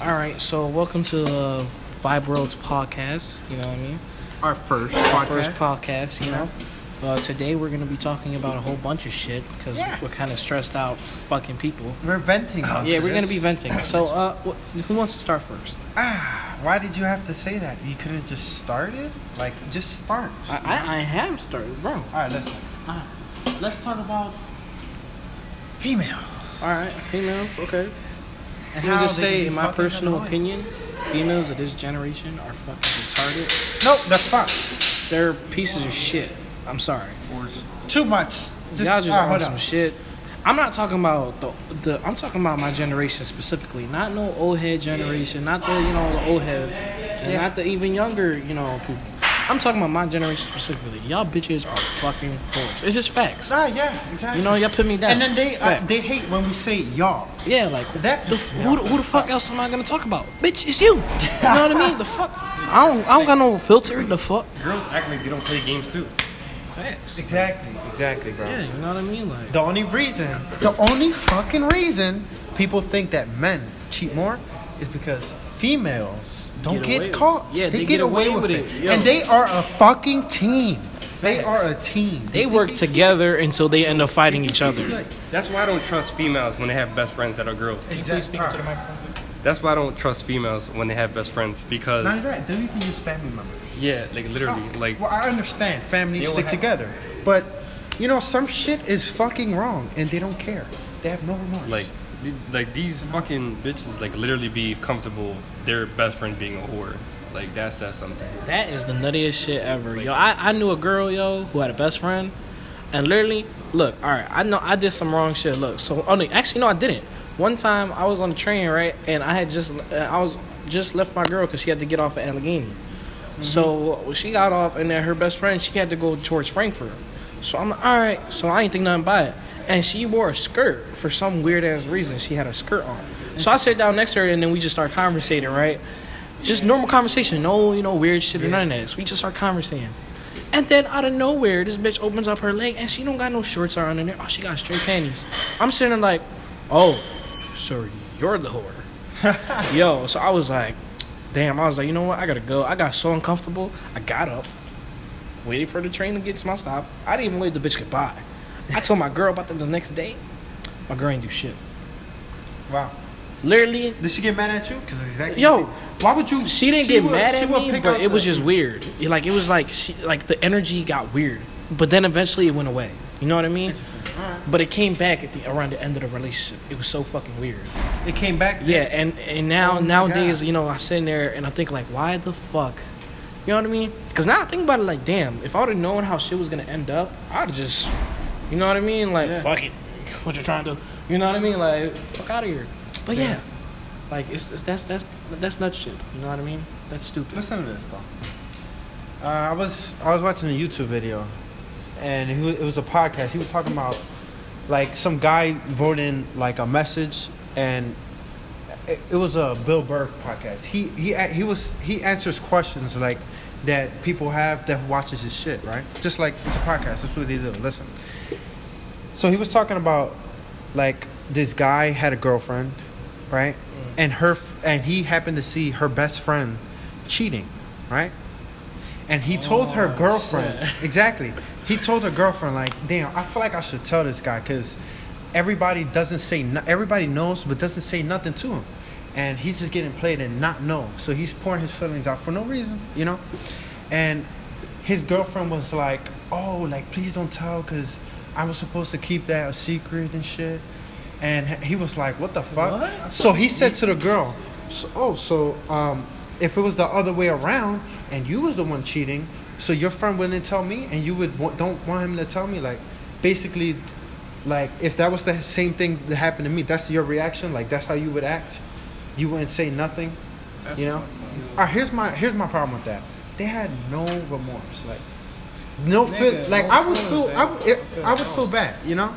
All right, so welcome to the Vibe World's podcast. You know what I mean? Our first Our podcast. first podcast. You know. Uh, today we're gonna be talking about a whole bunch of shit because Yeah. we're kind of stressed out, fucking people. We're venting on Yeah, we're this. gonna be venting. So, uh, wh- who wants to start first? Ah, why did you have to say that? You could have just started. Like, just start. I, I, I have started, bro. All right, listen. Ah, let's talk about. Female. All right, females. Okay. And how just say, in my personal annoying. opinion, females of this generation are fucking retarded. Nope, they're fucked. They're pieces of shit. I'm sorry. Too much. Just, Y'all just ah, on some shit. I'm not talking about the the. I'm talking about my generation specifically, not no old head generation, not the you know the old heads, and Yeah. not the even younger you know people. I'm talking about my generation specifically. Y'all bitches are fucking whores. It's just facts. Ah, yeah, exactly. You know, y'all put me down. and then they uh, Facts. they hate when we say y'all. yeah, like That- the, who, the- who the fuck else am I gonna talk about? Bitch, it's you. You know what I mean? The fuck. I don't. I don't got no filter. The fuck. Girls act like they don't play games too. Facts. Exactly, exactly, bro. Yeah, you know what I mean? Like. The only reason, the only fucking reason people think that men cheat more is because females don't Get get, caught. yeah, they, get, away, with it. Yo. And they are a fucking team. They are a team. They work together until they end up fighting each other. That's why I don't trust females when they have best friends that are girls. Please speak into the microphone. That's why I don't trust females when they have best friends because Not that. They even use family members. yeah, like literally, like Well, I understand families stick have- together, but you know some shit is fucking wrong, and they don't care. They have no remorse. like th- like these fucking bitches like literally be comfortable with their best friend being a whore. Like that's that's something. That is the nuttiest shit ever, yo. I, I knew a girl, yo, who had a best friend, and literally, look, all right, I know I did some wrong shit. Look, so oh, no, actually, no, I didn't. One time I was on the train, right, and I had just I was just left my girl because she had to get off at Allegheny. Mm-hmm. So she got off, and then her best friend she had to go towards Frankford. So I'm like, all right. So I ain't think nothing about it. And she wore a skirt for some weird ass reason. She had a skirt on. So I sat down next to her, and then we just started conversating, right? Just normal conversation, no, you know, weird shit or none of we just start conversating. And then out of nowhere, this bitch opens up her leg and she don't got no shorts on in there. Oh, she got straight panties. I'm sitting there like, oh, so you're the whore. Yo, so I was like, damn, I was like, you know what? I gotta go. I got so uncomfortable. I got up, waited for the train to get to my stop. I didn't even wait the bitch goodbye. I told my girl about that the next day. My girl ain't do shit. wow. Literally, Did she get mad at you? Because exactly. Yo, why would you? she didn't she get would- mad at me, but it was just weird. It- Like it was like she, like the energy got weird, but then eventually it went away. You know what I mean? But it came back at the around the end of the relationship. It was so fucking weird. It came back. Yeah, and and now Oh nowadays, God. you know, I sit in there and I think like, why the fuck? You know what I mean? Because now I think about it like, damn, if I would have known how shit was gonna end up, I'd have just, you know what I mean? Like, Yeah. fuck it, what you trying to do? You know what I mean? Like, fuck out of here. But yeah, like it's, it's that's that's that's nut shit. You know what I mean? That's stupid. Listen to this, bro. Uh, I was I was watching a YouTube video, and he it was a podcast. He was talking about like some guy wrote in like a message, and it, it was a Bill Burr podcast. He he he was he answers questions like that people have that watches his shit, right? Just like it's a podcast. That's what they do. Listen. So he was talking about like this guy had a girlfriend, right? Mm. And her and he happened to see her best friend cheating, right? And he told her Oh, girlfriend shit. exactly. He told her girlfriend like, "Damn, I feel like I should tell this guy because everybody doesn't say no- everybody knows but doesn't say nothing to him, and he's just getting played and not know. So he's pouring his feelings out for no reason, you know. And his girlfriend was like, "Oh, like please don't tell because I was supposed to keep that a secret and shit." And he was like, "What the fuck?" What? So he said to the girl, so, "Oh, so um, if it was the other way around and you was the one cheating, so your friend wouldn't tell me, and you would don't want him to tell me, like basically, like if that was the same thing that happened to me, that's your reaction, like that's how you would act. You wouldn't say nothing, you know. All right, here's my here's my problem with that. They had no remorse, like no feel. Like no I would feel, I would, it, I would feel bad, you know.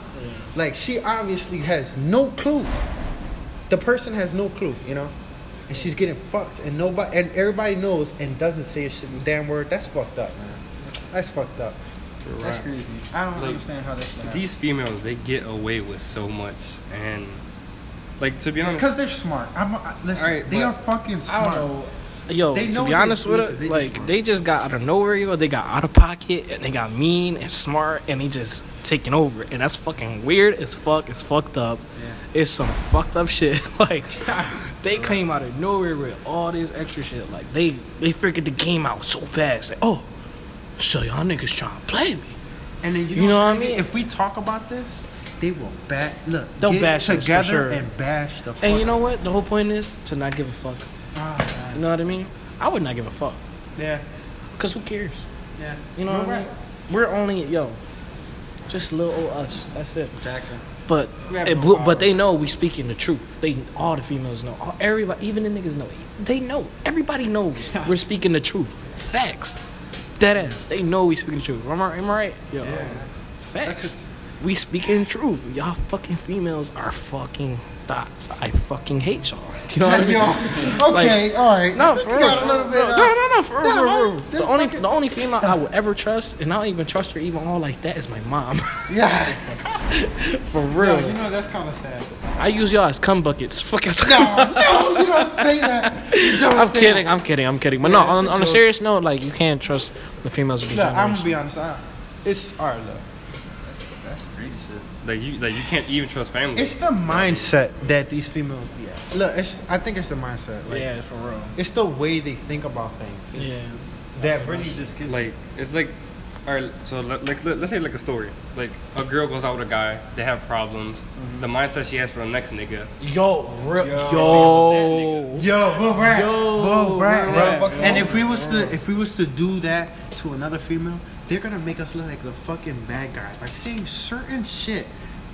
Like she obviously has no clue. The person has no clue, you know, and she's getting fucked, and nobody, and everybody knows, and doesn't say a shit, damn word. That's fucked up, man. That's fucked up. That's crazy. I don't Like, understand how that should happen. These females, they get away with so much, and Like to be honest, because they're smart. I'm, I, listen, Alright, they are fucking I smart. don't know. Yo, They to be honest with it, like they just got out of nowhere, yo. They got out of pocket and they got mean and smart and they just taking over, and that's fucking weird as fuck. It's fucked up. It's some fucked up shit. like they came out of nowhere with all this extra shit. Like they they figured the game out so fast. Like, oh, so y'all niggas trying to play me. And then you know, You know what I mean? If we talk about this, they will bash. Look, They'll bash together sure. and bash the. Fuck And you know what? The whole point is to not give a fuck. Ah. You know what I mean? I would not give a fuck. Yeah, Cause who cares? yeah. You know You're what I mean? We're only yo, just little old us. That's it. Exactly. But it, no but, they know we speaking the truth. They all the females know. All, everybody, even the niggas know. They know. Everybody knows we're speaking the truth. Facts. Dead ass. They know we speaking the truth. Am I, am I right? Yo. Yeah. Facts. just- We speaking the truth. Y'all fucking females are fucking thoughts. I fucking hate y'all. You know what I mean? Yo, okay, all right. No, for real. you got a little bit. no, uh, no, no, no, for real, for real, they're The only, fucking- the only female I would ever trust, and I don't even trust her even all like that, is my mom. Yeah. for real. you know that's kind of sad. I use y'all as cum buckets. Fucking. No, no, you don't say that. Don't I'm say kidding. that. I'm kidding. I'm kidding. But Yeah, no, on, a on a serious note, like you can't trust the females Look, I'm gonna be honest. I, it's all right. Look, that's crazy shit. Like you, like you can't even trust family. it's the mindset that these females be at. Look, it's. I think it's the mindset. Like, yeah, for real. It's the way they think about things. It's, Yeah. That really just gets like it's like all right so let, like let, us say like a story like a girl goes out with a guy they have problems mm-hmm. the mindset she has for the next nigga Yo, real, Yo. yo. Yo, Will Rat. Yo, Will Rat, Will bro. Rat, fucks And if we was to if we was to do that to another female, they're gonna make us look like the fucking bad guy by saying certain shit,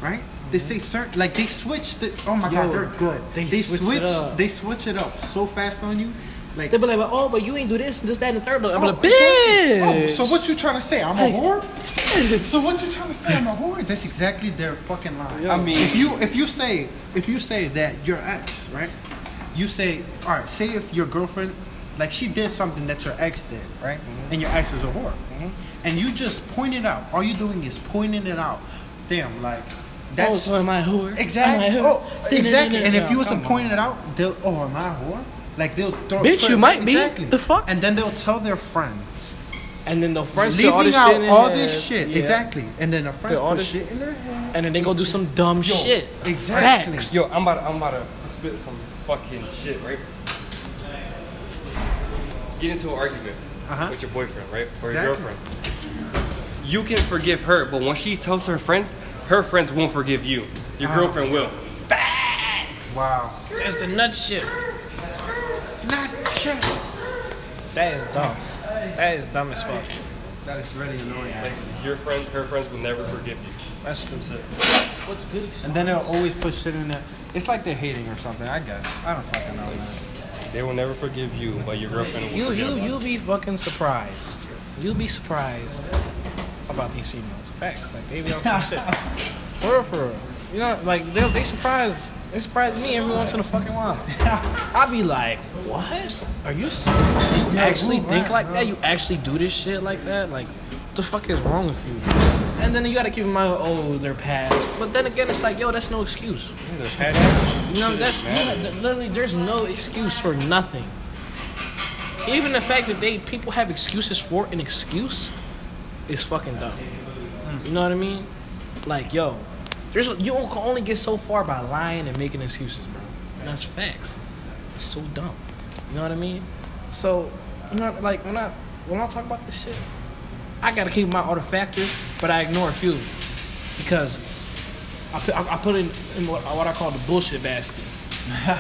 right? They mm-hmm. say certain like they switch the oh my god, they're good. they They, switch it up. they switch it up so fast on you. Like they'll be like, oh, but you ain't do this, this, that, and the third. But I'm Oh, like, bitch. Oh, so what you trying to say? I'm a whore? so what you trying to say? I'm a whore? That's exactly their fucking line. I mean- if you if you say if you say that your ex, right? You say, all right. Say if your girlfriend, like she did something that your ex did, right? Mm-hmm. And your ex is a whore, mm-hmm. And you just point it out. All you're doing is pointing it out. Damn, like Oh, that's so am I a whore? exactly. Am I a whore? Oh, exactly. And if you was to point on. it out, they'll, oh, am I a whore? Like they'll throw. Bitch, you it- might be. The fuck? And then they'll tell their friends And then the friends put leaving all this out shit in all their this head. shit Yeah. exactly, and then the friends put all put this- shit in their head. And then they go do some dumb shit. exactly. Facts. yo i'm about to, i'm about to spit some fucking shit right get into an argument Uh-huh. with your boyfriend right or your Exactly. girlfriend you can forgive her but when she tells her friends her friends won't forgive you your Ah. girlfriend will Facts. Wow. That's the nut shit. Not shit. That is dumb. That is dumb as fuck. That is really annoying. like your friend her friends will never forgive you That's some shit. What's good? And then they'll always put shit in there. It's like they're hating or something. I guess. I don't fucking know. Man. They will never forgive you but your girlfriend will You forgive you you you'll be fucking surprised. You'll be surprised about these females. Facts. Like they be on some shit. For real, for real. You know, like they they surprise they surprise me every once in a fucking while. I'll be like, what? Are you serious? You actually think like that? You actually do this shit like that? Like, what the fuck is wrong with you? And then you gotta keep in mind, oh, they're past. But then again, it's like, yo, that's no excuse. You know, that's literally there's no excuse for nothing. Even the fact that they people have excuses for an excuse is fucking dumb. You know what I mean? Like, yo, there's you can only get so far by lying and making excuses, bro. And that's facts. It's so dumb. You know what I mean? So, you know, like when I when I talk about this shit, I gotta keep my other factors, but I ignore a few because I put, I, put it in what, what I call the bullshit basket.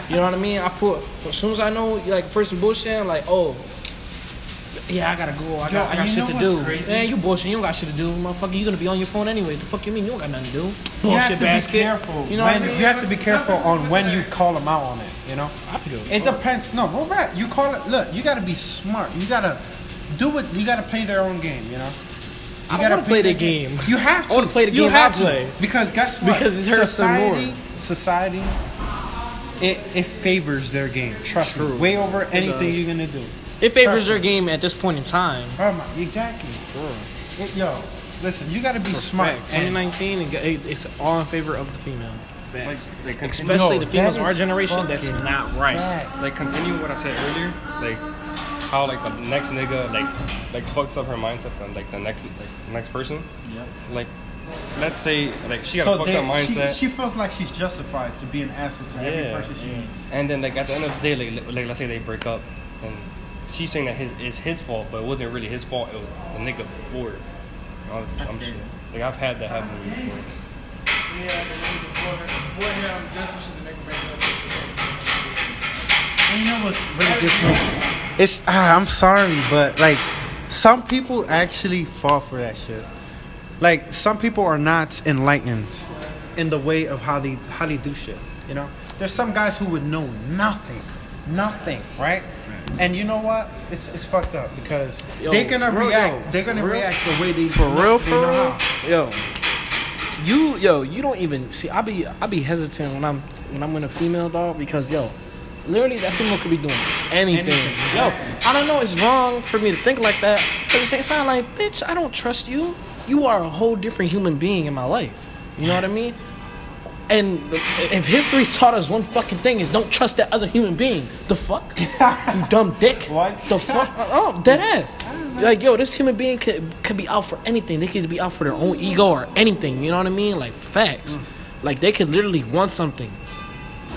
you know what I mean? I put as soon as I know like a person bullshitting, like oh. Yeah, I gotta go. I got, Yo, I got shit to do. crazy? Man, you bullshit. You don't got shit to do, motherfucker. You gonna be on your phone anyway. The fuck you mean? You don't got nothing to do. Bullshit you have to basket. be careful. You know when, what I mean? You have to be careful on when you call them out on it. You know. I feel It depends. No, well, right. You call it. Look, you gotta be smart. You gotta do it. You gotta play their own game. You know. You I gotta wanna play the game. You have to. I wanna play the You game You have to. play. Because guess what? Because it hurts them more. society, Society. It, it favors their game. Trust True. me. Way over anything does. you're gonna do. It favors Trust their me. game at this point in time. Oh my, exactly. It, yo, listen. You gotta be smart. Fact. And 2019, it- it- it's all in favor of the female. Facts. Like, Especially Yo, the females of our generation, that's not right. fact. like continue what I said earlier. Like how like the next nigga like like fucks up her mindset from like the next like next person. Yeah. Like let's say like she got So a fucked they, up mindset. she, she feels like she's justified to be an asshole to every person she yeah. meets. And then like at the end of the day, like, like let's say they break up, and she's saying that his it's his fault, but it wasn't really his fault. It was the nigga before. And all this dumb shit. Like I've had that happen to me before. Yeah, the nigga before, before him, just some shit to make him break up. And you know what's really gets me? It's ah, I'm sorry, but like some people actually fall for that shit. Like some people are not enlightened in the way of how they how they do shit. You know, there's some guys who would know nothing, nothing, right? And you know what? It's it's fucked up because Yo, they're gonna real- react. yo, they're gonna real- react the way they For know- real, for real, yo, you, yo, you don't even see. I be, I be hesitant when I'm, when I'm with a female dog because, yo, literally that female could be doing anything. Anything. Yo, I don't know. It's wrong for me to think like that. But at the same time, like, bitch, I don't trust you. You are a whole different human being in my life. You know what I mean? And if history's taught us one fucking thing is don't trust that other human being. The fuck? you dumb dick. What? The fuck? Oh, dead ass. Like, yo, this human being could could be out for anything. They could be out for their own ego or anything. You know what I mean? Like facts. Mm. Like they could literally want something,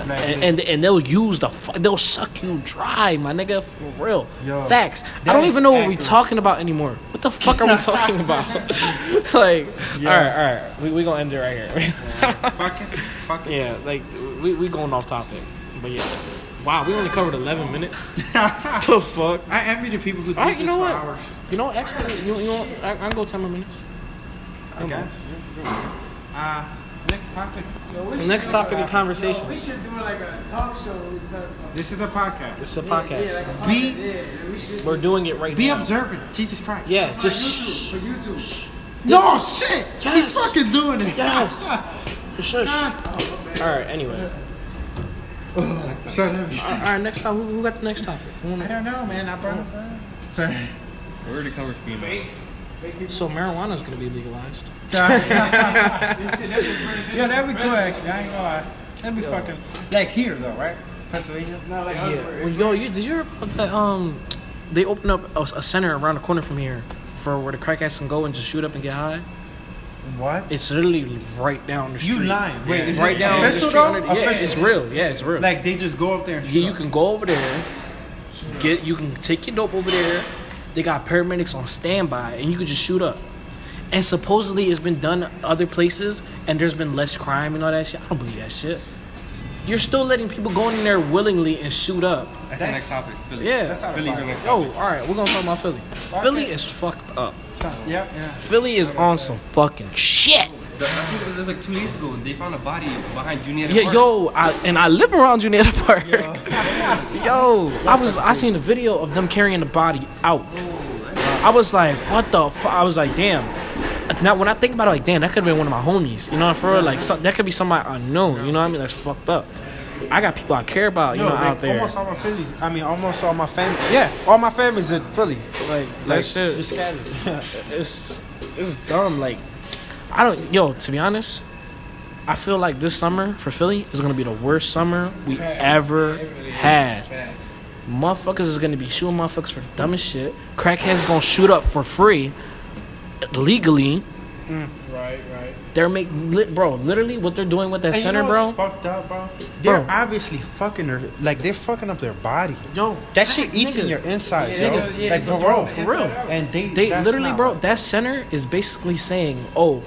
and and, and they'll use the fu- they'll suck you dry, my nigga, for real. Yo, facts. I don't even know what we're talking about anymore. What the fuck are we talking about? like, all right, all right, we we gonna end it right here. Fuck it, fuck it. Yeah, like we we going off topic, but yeah. Wow, we only covered eleven minutes. the fuck? I envy the people who do right, this you know for what? hours. You know, actually, you, you know, I, I can go ten more minutes. I guess. Uh, next topic. Yo, we Next topic of conversation. Yo, we should do like a talk show. where we talk about- This is a podcast. It's a Yeah, podcast. Yeah, like a podcast. Be- yeah, we should We're doing it right now. Be now. observant. Jesus Christ. Yeah, for just YouTube. shh. For YouTube. No shit. He's fucking doing it. Yes. Shush. Ah. All right. Anyway. So let me- All right. Next time. Who, who got the next topic? Who I wanna- don't know, man. I brought it up. Sorry. We already covered females. So marijuana is gonna be legalized. yeah, that'd be cool. Actually, I ain't gonna lie. That'd be fucking like here though, right? Pennsylvania. Not like Yeah. Well, yo, you did you hear about that? Um, they opened up a, a center around the corner from here for where the crackheads can go and just shoot up and get high. What? It's literally right down the street. You lying? Wait, is right it down the official street. though? under yeah, Official? it's real. Yeah, it's real. Like they just go up there and shoot Yeah, you up. can go over there, get you can take your dope over there. They got paramedics on standby, and you could just shoot up. And supposedly it's been done other places, and there's been less crime and all that shit. I don't believe that shit. You're still letting people go in there willingly and shoot up. That's, the next topic. Philly. Yeah. That's not a Philly's the next Yo, topic. all right, we're gonna talk about Philly. Philly is fucked up. Yep. Yeah. Philly is on some fucking shit. The- I think it was like two days ago. They found a body behind Junior. Yeah, yo, I, and I live around Juniata Park. Yo, I was I seen a video of them carrying the body out. I was like, what the fuck? I was like, damn. Now when I think about it, like, damn, that could have been one of my homies. You know, what I mean? for real, like, some, that could be somebody I know. You know what I mean? That's fucked up. I got people I care about. You Yo, know, like, out there. almost all my Phillies. I mean, almost all my family. Yeah, all my family's in Philly. Like that Like, shit. just it's it's dumb. Like I don't. Yo, to be honest, I feel like this summer for Philly is gonna be the worst summer we ever had. Motherfuckers is gonna be shooting motherfuckers for the dumbest shit. Crackheads is gonna shoot up for free, legally. Right, right. They're making, li- bro. Literally, what they're doing with that And you center, know bro. what's fucked up, bro. They're Bro. obviously fucking their like they're fucking up their body. Yo, That shit eats in your insides, Yeah, yo. nigga, yeah, like it's for real. For real. And they, They literally, bro. right. That center is basically saying, "Oh,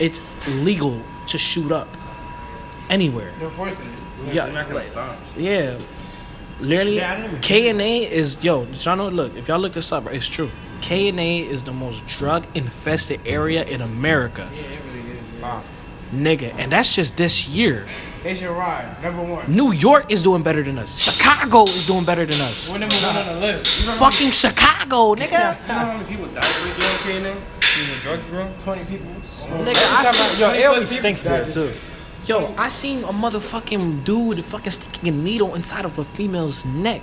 it's legal to shoot up anywhere." They're forcing it. Yeah, They're not gonna like- stop. Yeah. Literally, Yeah, I didn't even K and A is yo. Did y'all know? Look, if y'all look this up, it's true. K and A is the most drug infested area in America, Yeah, it really is. Yeah. Wow. nigga, and that's just this year. It's your ride, number one. New York is doing better than us. Chicago is doing better than us. We're number one on the list. You know Fucking Chicago, nigga. You know how many people died every day on KNA? Using drugs, bro? 20 people. Nigga, I seen, Yo, it always stinks there too. yo, I seen a motherfucking dude fucking sticking a needle inside of a female's neck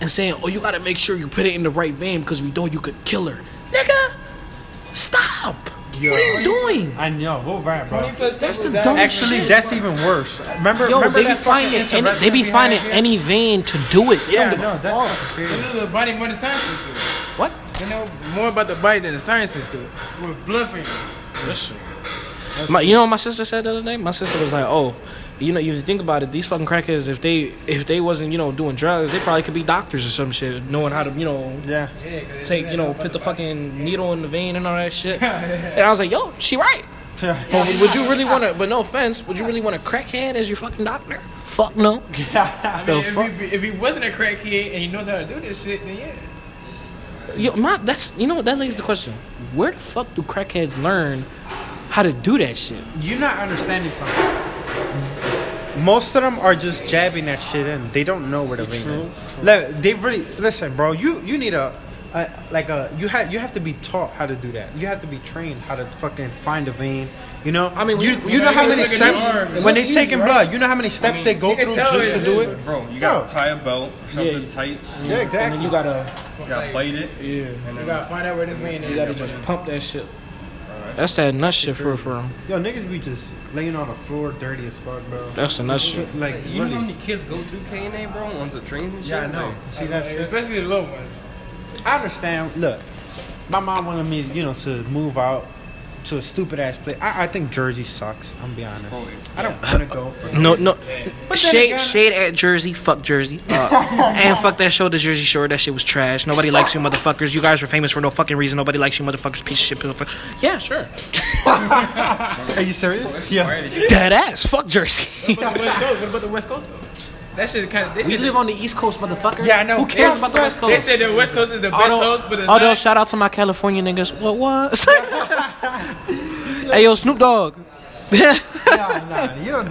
and saying, "Oh, you gotta make sure you put it in the right vein because we know you could kill her." Nigga, stop. Yo, What are you doing? I know. What rap, Tony bro? put That's the that dumbest Actually, shit. that's even worse. Remember, Yo, remember they be that finding any, they be finding any vein to do it. Yeah, no, that's fuck. crazy. the body more than scientists do. What? They know more about the body than the scientists do. With blood fingers. This shit. My, you know what my sister said the other day? My sister was like, "Oh, you know, you think about it, these fucking crackheads, if they if they wasn't, you know, doing drugs, they probably could be doctors or some shit, knowing how to, you know, Yeah. Yeah, 'cause they take, you know, put the fucking needle in the vein and all that shit." And I was like, "Yo, she right." Yeah. But would you really want to? But no offense, would you really want a crackhead as your fucking doctor? Fuck no. I The mean, if fuck? he, if he wasn't a crackhead and he knows how to do this shit, then yeah. Yo, my that's you know what that leads the question: Where the fuck do crackheads learn how to do that shit? You're not understanding something. Most of them are just jabbing that shit in. They don't know where the vein is. They really listen, bro. You you need a, a like a you have you have to be taught how to do that. You have to be trained how to fucking find a vein. You know. I mean, you we- you we- know how many look steps when they It's taking easy, blood. You know how many steps they go through just it to do it. Bro, you gotta tie a belt or something Yeah. tight. Yeah, And exactly. then you gotta You gotta Like- bite it. yeah. And You gotta find out where the vein is. You gotta just pump that shit. That's that nut shit for for 'em. Yo, niggas be just laying on the floor, dirty as fuck, bro. That's the nut shit. Like you know how really. many kids go through K and A, bro, on the trains and shit. Yeah, I know. Like, See that shit? Especially the low ones. I understand. Look, my mom wanted me, you know, to move out to a stupid ass place. I, I think Jersey sucks. I'm gonna be honest. Bro, it's- I don't want to go for No, no. But Shade, again- shade at Jersey. Fuck Jersey. Uh, and fuck that show, the Jersey Shore. That shit was trash. Nobody likes you, motherfuckers. You guys were famous for no fucking reason. Nobody likes you, motherfuckers. Piece of shit. motherfucker. Yeah, sure. Are you serious? Yeah. Dead ass. Fuck Jersey. What about the West Coast? What about the West Coast though? That shit kind of. They we said live on the East Coast, motherfucker. Yeah, I know. Who cares Fuck about the West Coast? They said the West Coast is the best Although, coast, but it's although not. shout out to my California niggas. What was? hey yo, Snoop Dogg. Nah, nah, you don't.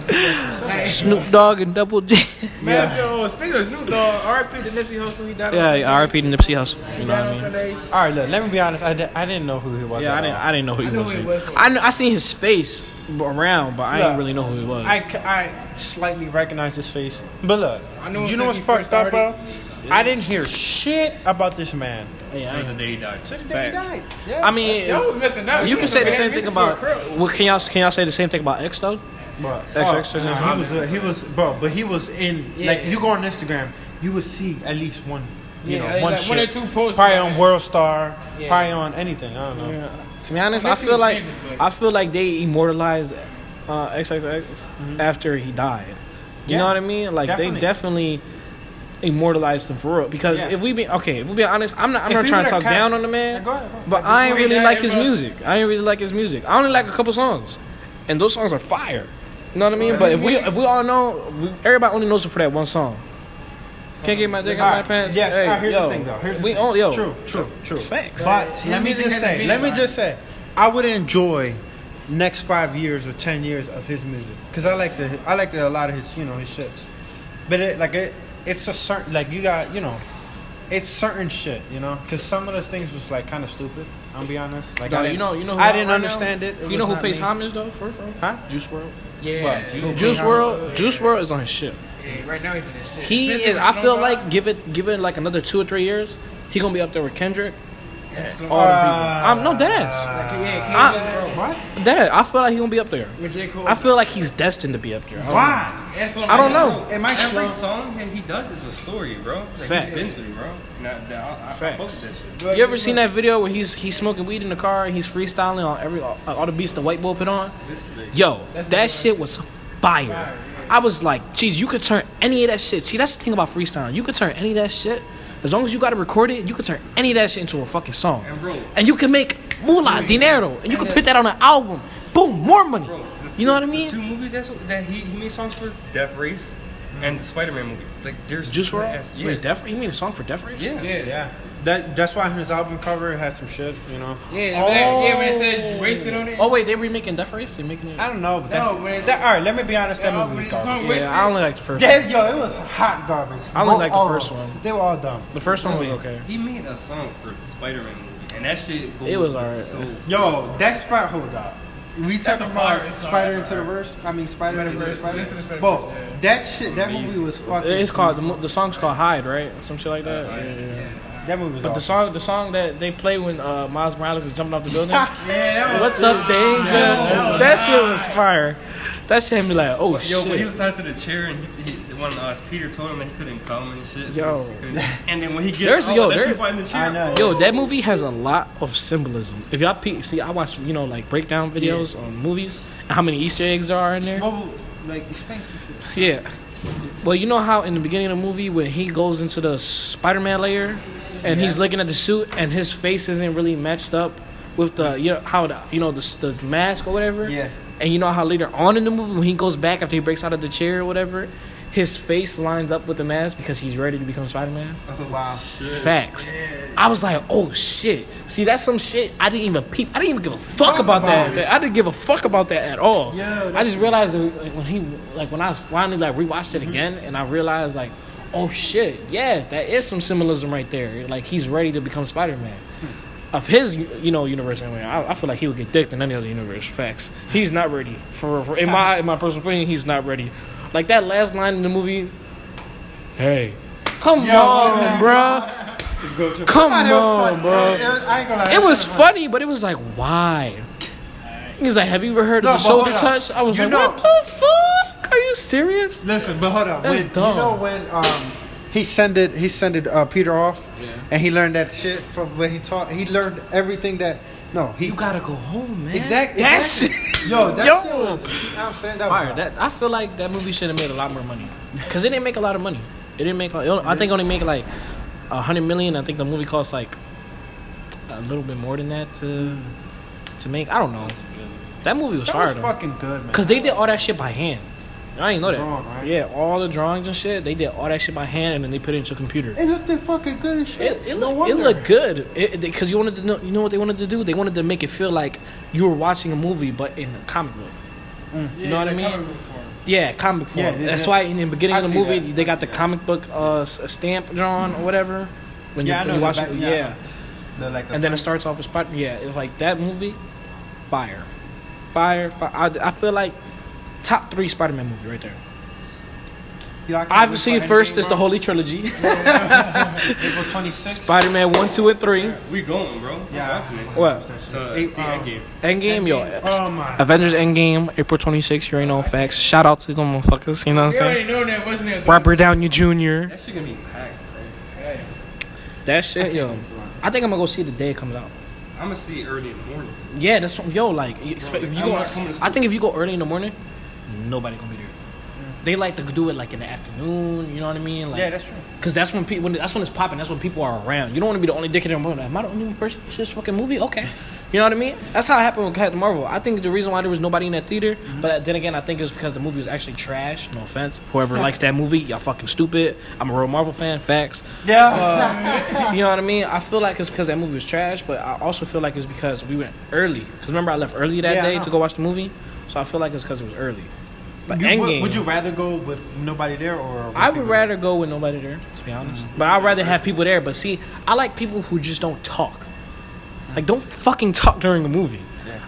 Like, Snoop Dogg and Double J. Man, yo, speaking of Snoop Dogg, R.I.P. to Nipsey Hussle. He died. yeah, Sunday. R.I.P. to Nipsey Hussle. You He know what I on mean? Sunday. All right, look. Let me be honest. I, di- I didn't know who he was. Yeah, I at didn't. all. I didn't know who he I was. who he was. I kn- I seen his face around, but I Look, didn't really know who he was. I, I slightly recognize his face, but look, I know you know what's since he first fucked up, bro? started. I didn't hear shit about this man. Yeah, I Till the day he died. Till the day he died. Yeah. I mean, Y'all was missing out. you can say the same thing is for a about. crow. Well, can y'all can y'all say the same thing about X though? But X, oh, X, X, nah, X, he was uh, he was bro, but he was in Yeah. like you go on Instagram, you would see at least one, you Yeah, know, one like shit. one or two posts probably on. World Star, Yeah. probably on anything. I don't know. To be honest, I feel like famous, I feel like they immortalized uh, XXX after he died. You Mm-hmm. Yeah, know what I mean? Like definitely. they definitely immortalized him for real. Because Yeah. if we be okay, if we be honest, I'm not I'm If not trying to talk down on the man. go ahead, go ahead. But I ain't really like his music. I ain't really like his music. I only like a couple songs, and those songs are fire. You know what I mean? Well, But if we if we all know, we, everybody only knows him for that one song. Can't get my dick out of my pants. Yes, Hey, here's yo, the thing though. Here's the we thing. own yo. True, true, true. Facts. But let me just say, let me just say, I would enjoy next five years or ten years of his music because I like the I like the, a lot of his you know his shits. But it like it it's a certain like you got you know it's certain shit you know because some of those things was like kind of stupid. I'll be honest. Like No, I you didn't, know, you know. Who I didn't right now? understand it. It You know who pays me. homage though? For, for? Huh? Juice WRLD. Yeah. What, Juice Juice Homage? World. Juice WRLD is on his shit. Yeah, right now he's in this shit. He Especially is. I feel like give it give it like another two or three years. He gonna be up there with Kendrick. Yeah, Snoop All Dogg. them people. Uh, I'm no dead ass. Like, yeah, I- What? Dead. I feel like he gonna be up there. with J. Cole. I feel like he's destined to be up there. I don't know. Why? And I don't know. Am I Every slow? song that he does is a story, bro. That Facts. he's been through, bro. Now, now, I, I, I fuck that shit. But- You ever seen that video where he's he's smoking weed in the car and he's freestyling on every all, all the beats the white boy put on? This, this, Yo, That's that shit was fire. I was like, geez, you could turn any of that shit. See, that's the thing about freestyling. You could turn any of that shit. As long as you got to record it, you can turn any of that shit into a fucking song. And bro- and you can make moolah, dinero, and you can put that on an album. Boom, more money. Bro, the You know what I mean? The two movies that's, that he, he made songs for, Death Race and the Spider-Man movie. Like, there's Juice good WRLD? ass- Yeah. Wait, Def, you mean a song for Death Race? yeah. Yeah. Yeah. That that's why his album cover had some shit. You know. Yeah, when that- yeah, when it says oh. wasted on it. Oh wait, they remaking Death Race? They making it? I don't know. But No, that, when that, all right, let me be honest. That Yeah, movie was when the song garbage. Wasted- Yeah, I only like the first. one. Yo, it was hot garbage. I only Both- like the first one. They were all dumb. The first one was okay. He made a song for the Spider-Man movie, and that shit It was alright. So, Yo, that spot. Hold up. We That's talking a about. Spider into the verse. I mean, Spider into the Spider- Spider. Spider-Verse, Bro, that shit. That movie was fucking. It's called the, the song's called Hide, right? Some shit like that. Uh, yeah, yeah, yeah. That movie was But the song, the song that they play when uh, Miles Morales is jumping off the building. Yeah, that was What's up, danger? That shit was fire. That shit had me like, oh shit. Yo, when he was tied to the chair and he, he, when uh, Peter told him that he couldn't come and shit. Yo. And then when he gets There's- out, yo, that's there- the chair. I know. Yo, that movie has a lot of symbolism. If y'all pe- see, I watch you know like breakdown videos on movies and how many Easter eggs there are in there. Well, like explain. Yeah. Well, you know how in the beginning of the movie when he goes into the Spider-Man layer and he's looking at the suit and his face isn't really matched up with the you know how the you know the, the mask or whatever. Yeah. And you know how later on in the movie when he goes back after he breaks out of the chair or whatever, his face lines up with the mask because he's ready to become Spider-Man. Wow. Facts. I was like, oh shit. See, that's some shit I didn't even peep. I didn't even give a fuck about about that. I didn't give a fuck about that at all. Yeah, I just realized that when he, like when I was finally like rewatched it Mm-hmm. again, and I realized like, oh shit, yeah, that is some symbolism right there. Like he's ready to become Spider Man. Hmm. Of his, you know, universe anyway, I, I feel like he would get dicked in any other universe. Facts. He's not ready for, for in my in my personal opinion. He's not ready. Like that last line in the movie. Hey, come Yo, on, bruh. Come on, bro. It, it was, I ain't gonna lie. It was funny, but it was like, why? He's like, have you ever heard No, of the shoulder touch? I was You like, know- what the fuck? Are you serious? Listen, but hold up. That's when, dumb. You know when um he sended he sended uh, Peter off, Yeah. and he learned that shit from when he taught. He learned everything that. No, he You gotta go home, man. exactly. That's exactly. Yo, that Yo. shit was. You know what I'm saying that fire. was- That I feel like that movie should have made a lot more money because it didn't make a lot of money. It didn't make. Like, I think only make like a hundred million. I think the movie cost like a little bit more than that to to make. I don't know. That movie was that fire was though. fucking good, man. Cause they did all that shit by hand. I didn't know that. Drawn, right? Yeah, all the drawings and shit. They did all that shit by hand, and then they put it into a computer. It looked fucking good as shit. It, it, No look, it looked good because you wanted to know. You know what they wanted to do? They wanted to make it feel like you were watching a movie, but in a comic book. You know what I mean? comic book form. Yeah, comic form. Yeah, they- That's they- why in the beginning I of the movie that. they got the comic book uh, s- stamp drawn or whatever. When Yeah, I you, know. when you watch back- it, yeah, yeah. The, like the And then it starts off with Spider. Yeah, it's like that movie, fire, fire. fire. I, I feel like top three Spider-Man movie right there. I can't Obviously, wait for first Endgame, is the. Holy Trilogy: April 26th. Spider-Man one, two, and three. We going, bro. Yeah. That's next. What? To Eight- see um, Endgame. Endgame, yo. Oh my. Avengers Endgame, April 26th. You already know facts. Shout out to them motherfuckers. You know what I'm We already saying? know that, wasn't it? Robert Downey Jr. That shit gonna be packed, bro. That shit, yo. I think I'm gonna go see it the day it comes out. I'm gonna see it early in the morning. Yeah, that's what, yo. Like, you expect, if you I'm go, not coming to I think if you go early in the morning, nobody gonna be there. Mm. They like to do it like in the afternoon. You know what I mean? Like, Yeah, that's true. Cause that's when people, when that's when it's popping. That's when people are around. You don't want to be the only dickhead in the morning. Am I the only person? It's this fucking movie. Okay, you know what I mean? That's how it happened with Captain Marvel. I think the reason why there was nobody in that theater, Mm-hmm. but then again, I think it was because the movie was actually trash. No offense, whoever likes that movie, y'all fucking stupid. I'm a real Marvel fan. Facts. Yeah. Uh, you know what I mean? I feel like it's because that movie was trash, but I also feel like it's because we went early. Because remember, I left early that Yeah, day uh-huh. to go watch the movie, so I feel like it's because it was early. But You- would, Endgame, would you rather go with nobody there or? I would people rather go with nobody there, to be honest. Mm-hmm. But I'd rather have people there. But see, I like people who just don't talk. Like, don't fucking talk during a movie.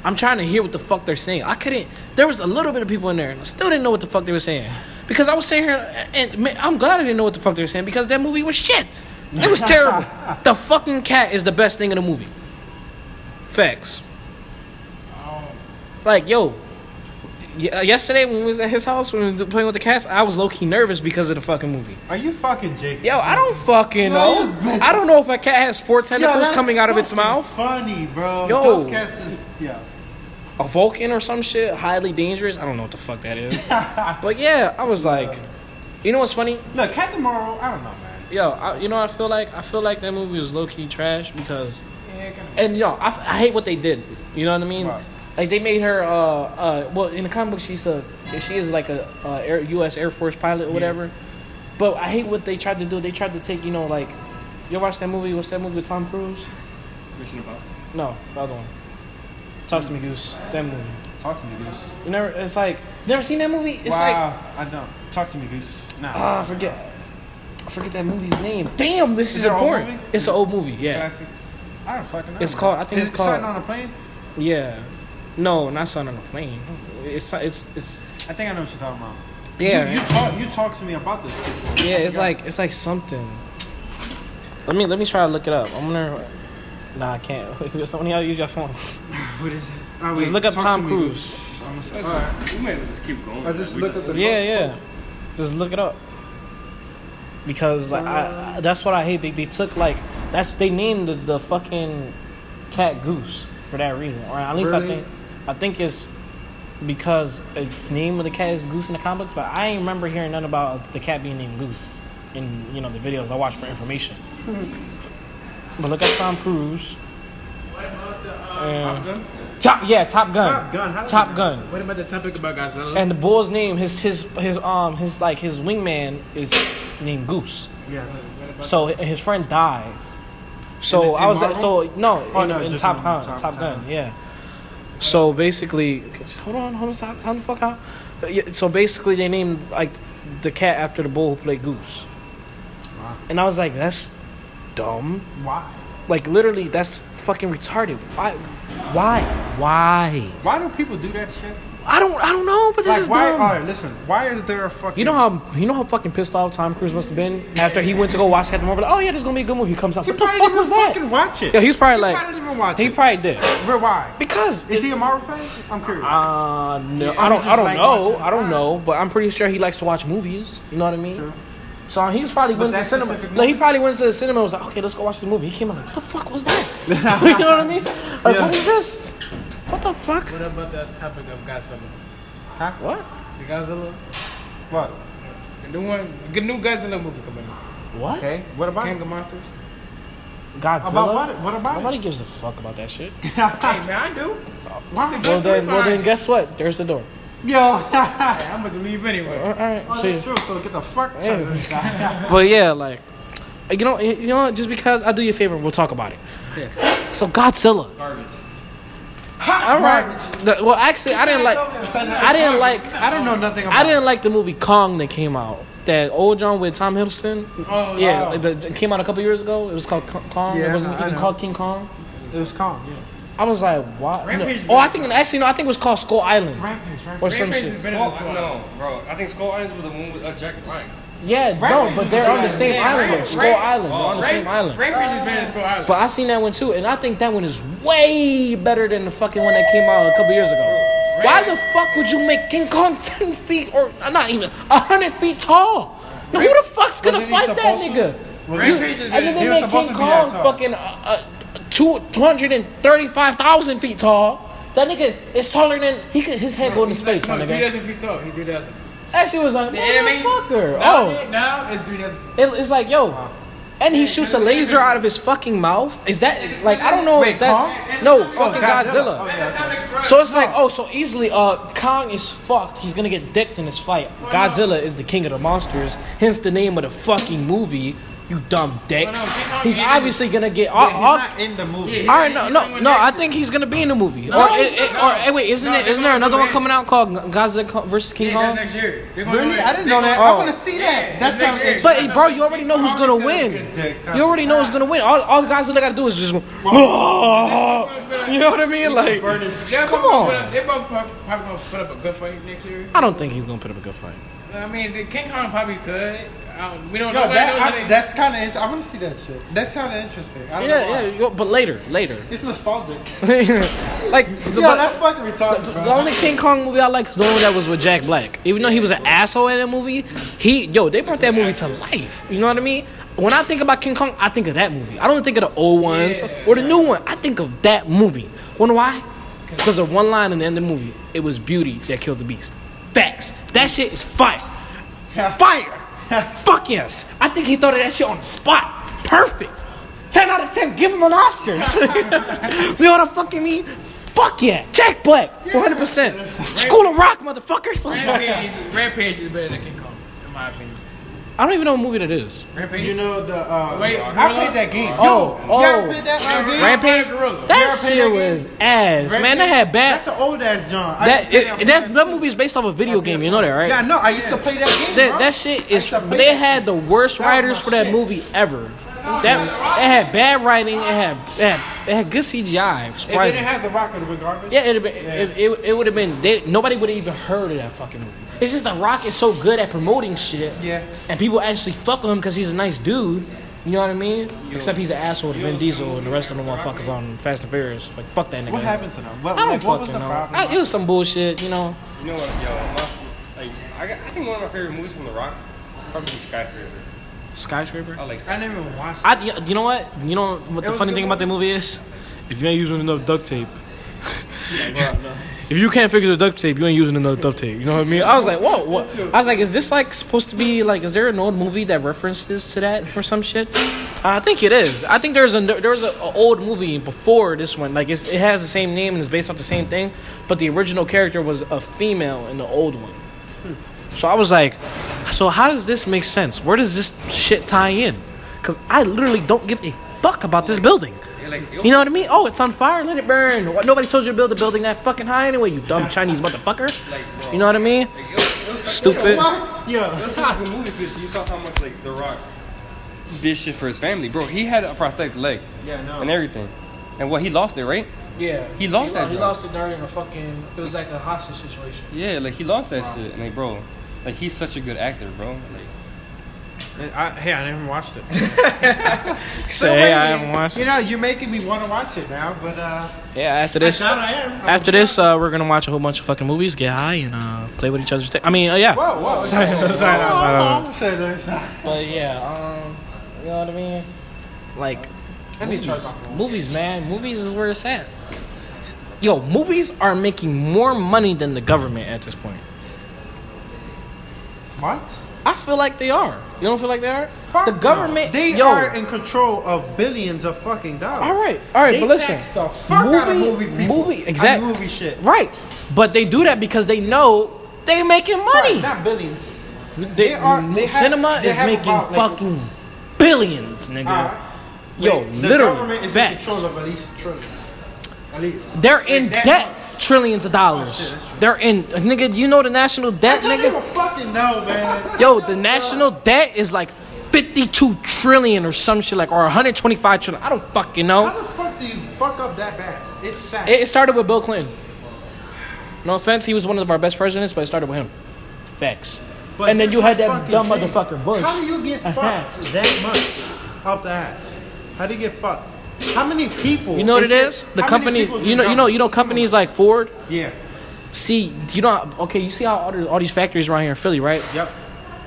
I'm trying to hear what the fuck they're saying. I couldn't. There was a little bit of people in there, and I still didn't know what the fuck they were saying. Because I was sitting here, and man, I'm glad I didn't know what the fuck they were saying because that movie was shit. It was terrible. the fucking cat is the best thing in the movie. Facts. Like, yo, y- yesterday when we was at his house when we were playing with the cats, I was low key nervous because of the fucking movie. Are you fucking Jake? Yo, I don't fucking No, know. I don't know if a cat has four tentacles that's coming out of its mouth. Funny, bro. Yo. Those cats is yeah. A Vulcan or some shit, highly dangerous. I don't know what the fuck that is. but yeah, I was like, you know what's funny? Look, Captain Marvel. I don't know, man. Yo, I, you know what I feel like? I feel like that movie was low key trash because, and yo, I, I hate what they did. You know what I mean? Right. Like they made her, uh, uh, well, in the comic book, she's a, she is like a, uh Air, U.S. Air Force pilot or whatever. But I hate what they tried to do. They tried to take, you know, like, you ever watch that movie? What's that movie with Tom Cruise? Mission Impossible. No, the other one. Talk to me, Goose. That movie. Talk to me, Goose. You never? It's like never seen that movie. It's wow, I don't. Talk to me, Goose. Nah. like ah, I forget. I forget that movie's name. Damn, this Is is, it an old important. It's an old movie. Yeah, Classic. I don't fucking know. It's called- I think Is it's it called- Starting on a plane. yeah. No, not Son on a Plane. It's it's it's I think I know what you're talking about. yeah. You, you talk. You talk to me about this. before. Yeah, it's like it's like something. Let me let me try to look it up. I'm gonna. Nah, I can't. Somebody else use your phone. What is it? Oh, Just look up Tom to Cruise. Goose. I'm gonna say- That's Alright. We might just keep going. I just We looked at the- Yeah, yeah. Just look it up. Because like I, I, that's what I hate. They they took like that's they named the, the fucking cat Goose for that reason, or at least I think I think it's because the name of the cat is Goose in the comics. But I ain't remember hearing nothing about the cat being named Goose in you know the videos I watch for information. but look at Tom Cruise. What about the uh, and- Top Gun? Top yeah, Top Gun. Top Gun, how Top was Gun. What about the topic about Godzilla? And the bull's name, his his his um his like his wingman is named Goose. Yeah. So hi- his friend dies. So In- I was Marvel? so no Oh, in, no, in Top in Gun, Top- Top, Gun, Top. yeah. So basically, hold on, hold on, how, how the fuck yeah, So basically, they named like the cat after the bull who played Goose, Wow. and I was like, that's dumb. Why? Like literally, that's fucking retarded. Why? Why? Why? Why do people do that shit? I don't. I don't know. But this Like, is why? dumb. All right, listen. Why is there a fucking? You know how you know how fucking pissed off Tom Cruise must have been after he went to go watch Captain Marvel. Like, oh yeah, this is gonna be a good movie. Comes out. He What the probably fuck didn't was that? fucking watch it. Yeah, he's probably He like probably didn't even watch he it. probably did Bro, why? because Is he a Marvel fan? I'm curious. uh no, Yeah, I don't I don't like know I don't know, but I'm pretty sure he likes to watch movies. You know what I mean? True. So he was probably But went to the cinema. Like, he probably went to the cinema and was like, okay, let's go watch the movie. He came out like, what the fuck was that? you know what I mean? Like, Yeah. what is this? What the fuck? what about the topic of Godzilla? Huh? What? The Godzilla, what? the new one, the new Godzilla movie coming out. What? Okay. What about? King of Monsters. Godzilla? About what? What about? Nobody it? gives a fuck about that shit. hey man, I do. Why? well then, well then, guess what? There's the door. Yo. Hey, I'm about to leave anyway. All right. Oh, see that's you. true. So get the fuck. Yeah. But yeah, like you know, you know, just because I do you a favor, we'll talk about it. So Godzilla. Garbage. All right. The- well, actually, I didn't like. I didn't like. I don't know nothing about. I didn't like the movie Kong that came out. That old John with Tom Hiddleston. Oh, Yeah, oh. it it came out a couple years ago. It was called K- Kong. Yeah, it wasn't I even know. called King Kong. It was Kong. Yeah. I was like, what? Rampage No. Oh, I think actually no. I think it was called Skull Island Rampage. Rampage. or some Rampage shit. is better Skull, than Skull no, bro. I think Skull Islands was the one with uh, Jack Black. Yeah, no, Rampage but they're on the same Yeah, island. though. Ramp- Skull Ramp- Island. They're on the same island. Rampage is better than Skull Island. But I seen that one too, and I think that one is way better than the fucking one that came out a couple years ago. Why the fuck would you make King Kong ten feet or uh, not even hundred feet tall? Now who the fuck's gonna Wasn't he fight that supposed to? nigga? Was You- Rampage is and then He they was make supposed King to be that Kong tall. fucking uh, uh, two hundred and thirty-five thousand feet tall. That nigga is taller than he could. His head go into space, my No, three nigga. dozen feet tall. He three dozen. That shit was like motherfucker. Now, Oh, now it's three dozen. it, it's like yo. And he shoots a laser out of his fucking mouth. Is that like I don't know Wait, if that's Kong? no Oh, fucking Godzilla. Oh, yeah. So it's like, oh, so easily, uh, Kong is fucked. He's gonna get dicked in this fight. Godzilla is the king of the monsters, hence the name of the fucking movie. You dumb dicks. No, no, King He's obviously gonna get. Wait, all, he's all, not in the movie. Yeah, all right, no, he's no, no. I think he's gonna be in the movie. No, or, it, it- or hey, wait, isn't No, it? they're Isn't there another one coming out called Godzilla versus King Yeah, Kong? next year. Really? I didn't know that. Oh. I want to see that. That It's sounds next year. But interesting. bro, you already know who's gonna win. You already know who's gonna win. All, all Godzilla gotta do is just go. You know what I mean? Like, Burn his- They're Come on. They're both probably gonna put up a good fight next year. I don't think he's gonna put up a good fight. I mean, the King Kong probably could. I don't, we don't Yo, know. Nobody knows that, they- I, that's kind of. Int- I want to see that shit. That's kind of interesting. I don't know Yeah, why. yeah, but later, later. It's nostalgic. like, Yo, but- that's fucking retarded, The bro. only King Kong movie I like is the one that was with Jack Black. Even though he was an asshole in that movie, he yo they brought that movie to life. You know what I mean? When I think about King Kong, I think of that movie. I don't think of the old ones Yeah. or the new one. I think of that movie. Wanna why? Because of one line in the end of the movie. It was beauty that killed the beast. Facts. That shit is fire. Fire. Fuck yes. I think he thought of that shit on the spot. Perfect. 10 out of 10. Give him an Oscars. you know what I fucking mean? Fuck yeah. Jack Black. 100%. School of Rock, motherfuckers. Rampage, Rampage is better than King Kong, in my opinion. I don't even know what movie that is. Rampage. You know the. Uh, Wait, I Gorilla? played that game. Oh, Yo, oh. you ever played that uh, game? Rampage? Gorilla. That You ever shit that was ass. Man, that had bad. That's an old ass John. I That, used to play it, that, that movie is based off a video game. You know that, right? Yeah, no, I used to play that game. That, bro. that shit is. used They had the worst writers for that shit. movie ever. That it had bad writing. It had it had, it had good CGI. It didn't have the rock of the garbage. Yeah, it'd been, it, it, it would have been. They, nobody would have even heard of that fucking movie. It's just The Rock is so good at promoting shit. Yeah. And people actually fuck with him because he's a nice dude. You know what I mean? Except he's an asshole to Vin Diesel and the rest of the motherfuckers on Fast and Furious. Like fuck that nigga. What happened to them? What, I don't like, what was fucking the know. problem? I, it was some bullshit, you know. You know what, yo, my, like I, got, I think one of my favorite movies from The Rock probably Skyscraper. Skyscraper. I like Skyscraper. I Skyscraper. never even watched. I, you know what? You know what It the funny a good thing about the movie. movie is? If you ain't using enough duct tape. If you can't figure the duct tape, you ain't using another duct tape. You know what I mean? I was like, whoa, what? I was like, is this like supposed to be like? Is there an old movie that references to that or some shit? I think it is. I think there's a there's a, a old movie before this one. Like it has the same name and it's based off the same thing, but the original character was a female in the old one. So I was like, so how does this make sense? Where does this shit tie in? Because I literally don't give a fuck about this building. Like, You know what I mean? Oh, it's on fire. Let it burn. What, nobody told you to build a building that fucking high anyway. You dumb Chinese motherfucker. like, bro, You know what I mean? Like, it was, it was Stupid. What? It Yeah. was such a movie because you saw how much like The Rock did shit for his family, bro. He had a prosthetic leg Yeah, no. and everything, and what he lost it, right? Yeah. He lost that He job. lost it during a fucking. It was like a hostage situation. Yeah, like he lost that shit, and like, bro, like he's such a good actor, bro. Like, I, hey, I never watched it. Say I haven't watched it You it. know, you're making me want to watch it now, but uh, Yeah. After this. I thought I am. After this, uh, we're gonna watch a whole bunch of fucking movies, get high, and uh, play with each other's. I mean, uh, yeah. Whoa, whoa, Sorry, whoa, whoa, sorry, no, no, no. But yeah, um, you know what I mean? Like, I need to charge movies, my phone. movies, man, movies is where it's at. Yo, movies are making more money than the government at this point. What? I feel like they are. You don't feel like they are? Fuck the no. government, They yo, are in control of billions of fucking dollars. All right, all right, They but listen, the fuck out of movie people. movie, exactly, movie shit. right? But they do that because they know they making Sorry, money. not billions. They, they are- they have- cinema they is making about, like- fucking billions, nigga. Yo, Like, the literally, government is facts. in control of at least trillions. At least. They're in debt. Trillions of dollars. Oh. They're in, nigga. You know the national debt, I nigga. fucking know, man. Yo, the national debt is like fifty-two trillion or some shit, like or one hundred twenty-five trillion. I don't fucking know. How the fuck do you fuck up that bad? It's sad. It, it started with Bill Clinton. No offense, he was one of our best presidents, but it started with him. Facts. But and then you had that dumb thing. motherfucker Bush. How do you get Uh-huh. fucked that much out the ass? How do you get fucked? How many people? You know what it is? The how companies, you know, you know, you know, companies like Ford. Yeah. See, you know, okay, you see how all, the- all these factories around here in Philly, right? Yep.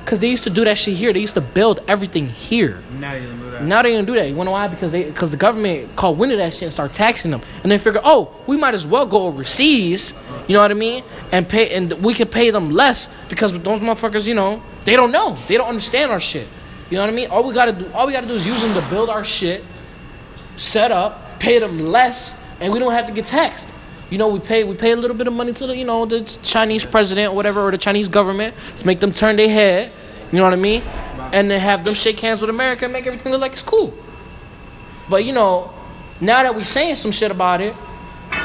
Because they used to do that shit here. They used to build everything here. Now you don't do that. Now they don't do that. You wanna know why? Because they because the government caught wind of that shit and start taxing them, and they figure, oh, we might as well go overseas. You know what I mean? And pay and we can pay them less because those motherfuckers, you know, they don't know. They don't understand our shit. You know what I mean? All we gotta do, all we gotta do is use them to build our shit, set up, pay them less, and we don't have to get taxed. You know, we pay we pay a little bit of money to the you know the Chinese president or whatever or the Chinese government to make them turn their head. You know what I mean? And then have them shake hands with America and make everything look like it's cool. But you know, now that we're saying some shit about it,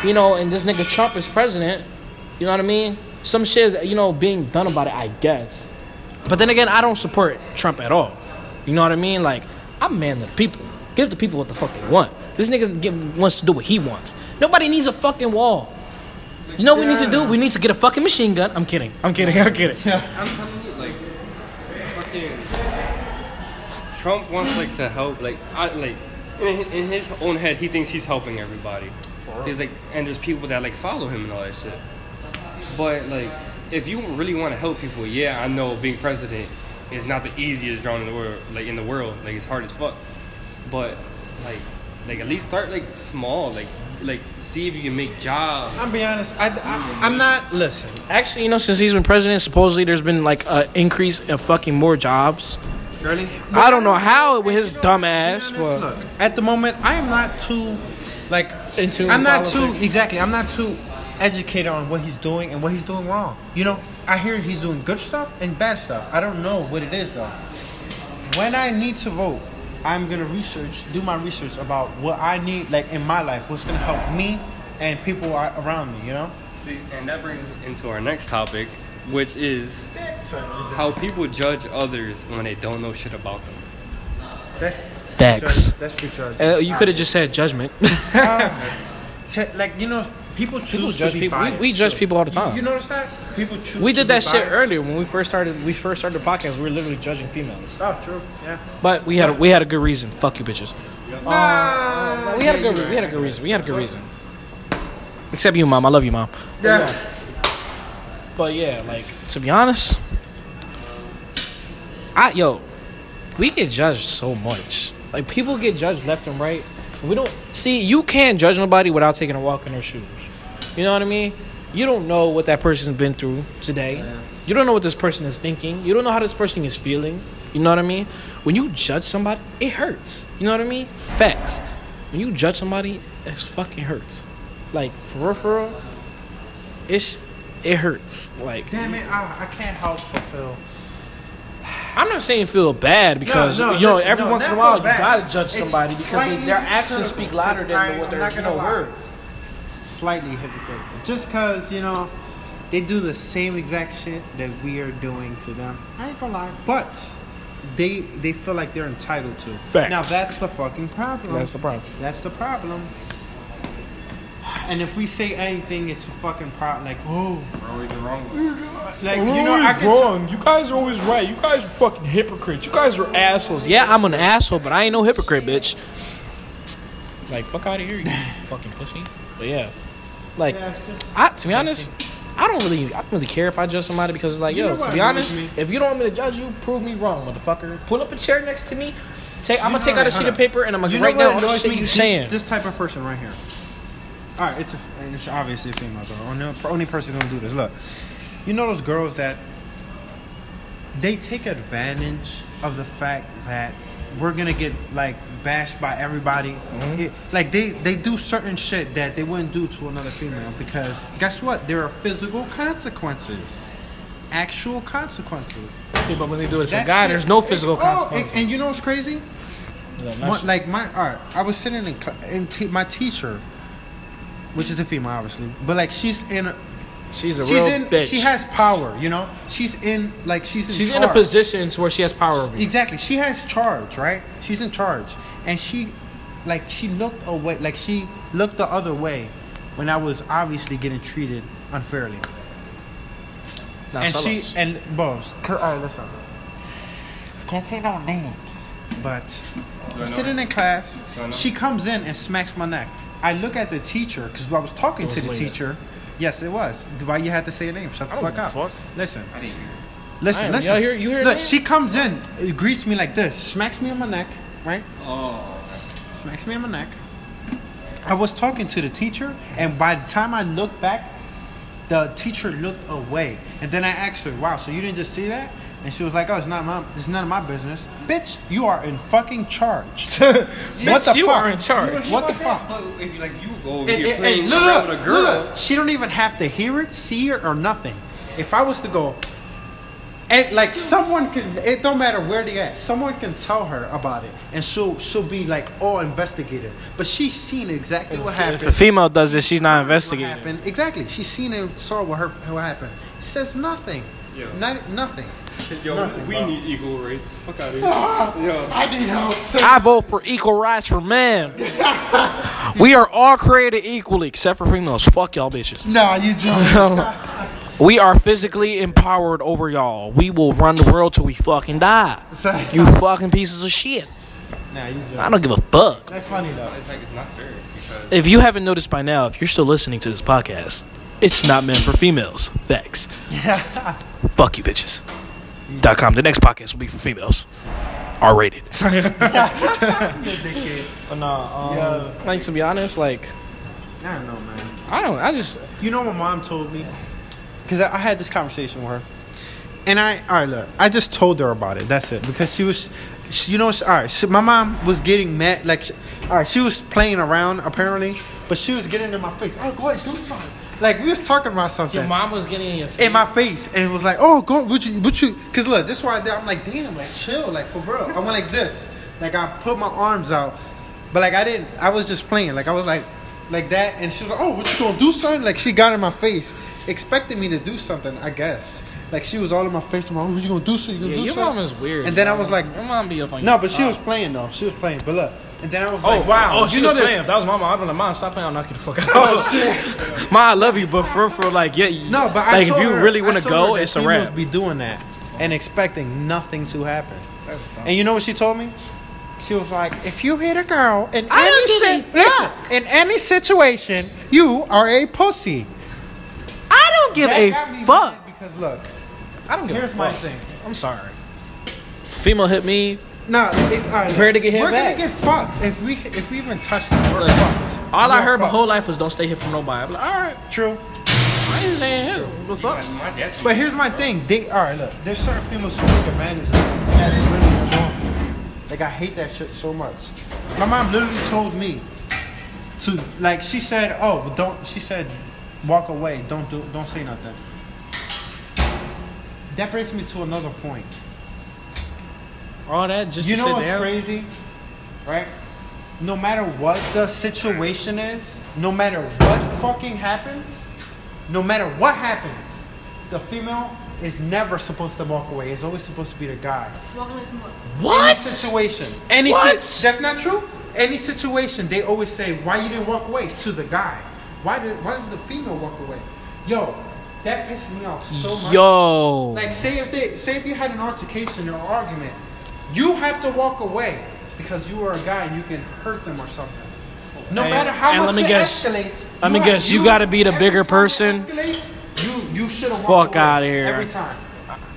you know, and this nigga Trump is president, you know what I mean? Some shit is, you know, being done about it, I guess. But then again, I don't support Trump at all. You know what I mean? Like, I'm man of the people. Give the people what the fuck they want. This nigga get, wants to do what he wants. Nobody needs a fucking wall. You know what we need to do? We need to get a fucking machine gun. I'm kidding. I'm kidding. I'm kidding. I'm telling you, like, fucking Trump wants like to help, like, I like in, in his own head, he thinks he's helping everybody. There's like, and there's people that like follow him and all that shit. But like, if you really want to help people, yeah, I know being president is not the easiest job in the world, like in the world, like it's hard as fuck. But like, like at least start like small, like, like see if you can make jobs. I'm be honest. I, I mm-hmm. I'm not. Listen. Actually, you know, since he's been president, supposedly there's been like an increase in fucking more jobs. Really? I don't know how with his dumb ass, Be honest, but Look, at the moment, I am not too, like, Into I'm not politics. too exactly. I'm not too educated on what he's doing and what he's doing wrong. You know, I hear he's doing good stuff and bad stuff. I don't know what it is though. When I need to vote, I'm gonna research, do my research about what I need, like in my life, what's gonna help me and people a- around me. You know. See, and that brings us into our next topic, which is how people judge others when they don't know shit about them. That's Facts. That's because Uh, you could have just said judgment. Check- like you know people choose People to judge people. We, biased, we judge too. people all the time. You, notice that? People choose. we did that shit earlier when we first started. We first started the podcast. We were literally judging females, Oh, true. Yeah. but we had a, we had a good reason. Fuck you, bitches. Nah, We had a good we had a good reason. We had a good reason. Except you, mom. I love you, mom. Yeah. But yeah, like to be honest, I yo, we get judged so much. Like people get judged left and right. We don't see you can't judge nobody without taking a walk in their shoes. You know what I mean? You don't know what that person's been through today. You don't know what this person is thinking. You don't know how this person is feeling. You know what I mean? When you judge somebody, it hurts. You know what I mean? Facts. When you judge somebody, it fucking hurts. Like for real, for real, it's it hurts. Like Damn it! I, I can't help but feel. I'm not saying feel bad because No, no, you know listen, every no, once in a while you gotta judge It's somebody because they, their actions speak louder than I- what their you know words. Slightly hypocritical. Just cause you know they do the same exact shit that we are doing to them. I ain't gonna lie, but they they feel like they're entitled to. Facts. Now that's the fucking problem. That's the problem. That's the problem. And if we say anything, it's a fucking problem. Like, oh, We're always the wrong one. like you know, I can tell- You guys are always right. You guys are fucking hypocrites. You guys are assholes. Yeah, I'm an asshole, but I ain't no hypocrite, bitch. Like fuck out of here, you fucking pussy. But yeah, like Yeah, it's just- I to be honest, I don't really I don't really care if I judge somebody because it's like You yo, know to what be annoys honest, me? if you don't want me to judge you, prove me wrong, motherfucker. Pull up a chair next to me. Take I'm You gonna take out a hold sheet of up. paper and I'm gonna You write know down what all the annoys shit me? you This- saying. This type of person right here. All right, it's a, it's obviously a female though. Only, only person gonna do this. Look, you know those girls that they take advantage of the fact that we're gonna get like bashed by everybody. Mm-hmm. It, like they they do certain shit that they wouldn't do to another female because guess what? There are physical consequences, actual consequences. See, but when they do it to a guy, there's no physical oh, consequences. and, and you know what's crazy? Yeah, One- like my art, I was sitting in, in te- my teacher, which is a female, obviously, but like she's in, a, she's a she's real in, bitch. she has power, you know. She's in, like she's in She's in a position where she has power over you. Exactly, she has charge, right? She's in charge, and she, like, she looked away, like she looked the other way, when I was obviously getting treated unfairly, Now and she us. and boss. All right, listen. Can't say no names. But I I'm sitting in class. Do I know She comes in and smacks my neck. I look at the teacher because I was talking It to the later. teacher. Yes, it was. Why you had to say a name? Shut the I don't fuck give a up. fuck. Listen, I didn't hear. listen, I listen. y'all hear- you hear Look, she comes in, uh, greets me like this, smacks me on my neck, right? Oh. Smacks me on my neck. I was talking to the teacher, and by the time I looked back, the teacher looked away. And then I asked her, "Wow, so you didn't just see that?" And she was like, "Oh, it's not my, it's none of my business, bitch. You are in fucking charge. what Bitch, the you fuck? are in charge. What the fuck?" If you like you go over And- here and- playing and look, around look, with a girl, look, she don't even have to hear it, see it, or nothing. If I was to go, and like someone can, it don't matter where they at. Someone can tell her about it, and she'll she'll be like all investigative. But she's seen exactly what happened. If a female does this, she's not investigating. happened exactly? She's seen and saw what her what happened. She says nothing. Yeah. Not nothing. Yo, Nothing, we bro. need equal rights. Fuck out of here. yo, I need help. I vote for equal rights for men. we are all created equally, except for females. Fuck y'all bitches. Nah, you joking. We are physically empowered over y'all. We will run the world till we fucking die. You fucking pieces of shit. nah, you joking. I don't give a fuck. That's funny though. it's like it's not fair because If you haven't noticed by now, if you're still listening to this podcast, it's not meant for females. Facts. Fuck you, bitches. Dot com. The next podcast will be for females. R rated. But no, um, Yeah. like to be honest, like I don't know, man. I don't. I just You know what my mom told me? Because I, I had this conversation with her. And I, all right, look, I just told her about it. That's it. Because she was, she, you know, she, all right, she, my mom was getting mad. Like, she, all right, she was playing around apparently, but she was getting in my face. Oh, go ahead, do something. Like, we was talking about something your mom was getting in your face. in my face and was like, "Oh, go, what you, what you?" Because look, this is why I did. I'm like, "Damn, like chill, like for real." I went like this, like I put my arms out, but like I didn't. I was just playing, like I was like, like that, and she was like, "Oh, what you gonna do, son?" Like she got in my face, expecting me to do something. I guess. Like she was all in my face. I'm like, "Oh, what you gonna do, son? You gonna yeah, do your something?" mom is weird. And then I was like, your mom be up on No, your but she was playing though. She was playing. But look, And then I was Oh, like, wow, Oh, she you know was this. playing. If that was my mom, I'd be like, mom, stop playing. I'll knock you the fuck out. Oh shit. Ma, I love you, but for for like, yeah, you- No, but I like if you her- really want to go, her that it's a females wrap. Be doing that and expecting nothing to happen. And you know what she told me? She was like, "If you hit a girl in I any don't si- listen, in any situation, you are a pussy." I don't give That a fuck. Because look, I don't give here's a fuck. Here's my thing. I'm sorry. Female hit me. No, it, all right, Prepare to get hit We're back. gonna get fucked if we if we even touch them. We're Look, fucked. All I We're heard my whole life was don't stay here from nobody. I'm like, all right, True. I ain't saying hit. What the fuck? My. But here's my thing. They all right. Look, there's certain females who take advantage of that. That's really wrong. Like I hate that shit so much. My mom literally told me to like. She said, "Oh, but don't." She said, "Walk away. Don't do. Don't say nothing." That brings me to another point. All that just you to know sit what's down. crazy, right? No matter what the situation is, no matter what fucking happens, no matter what happens, the female is never supposed to walk away. It's always supposed to be the guy. Walk away from what? What? Any situation. Any What? si- that's not true. Any situation, they always say, "Why you didn't walk away?" To the guy. Why did? Why does the female walk away? Yo, that pisses me off so much. Yo. Like say if they say if you had an altercation or argument, you have to walk away because you are a guy and you can hurt them or something. No And- matter how much let me it guess- escalates. let me guess, you gotta be the bigger person. you you should have Fuck outta here. every time.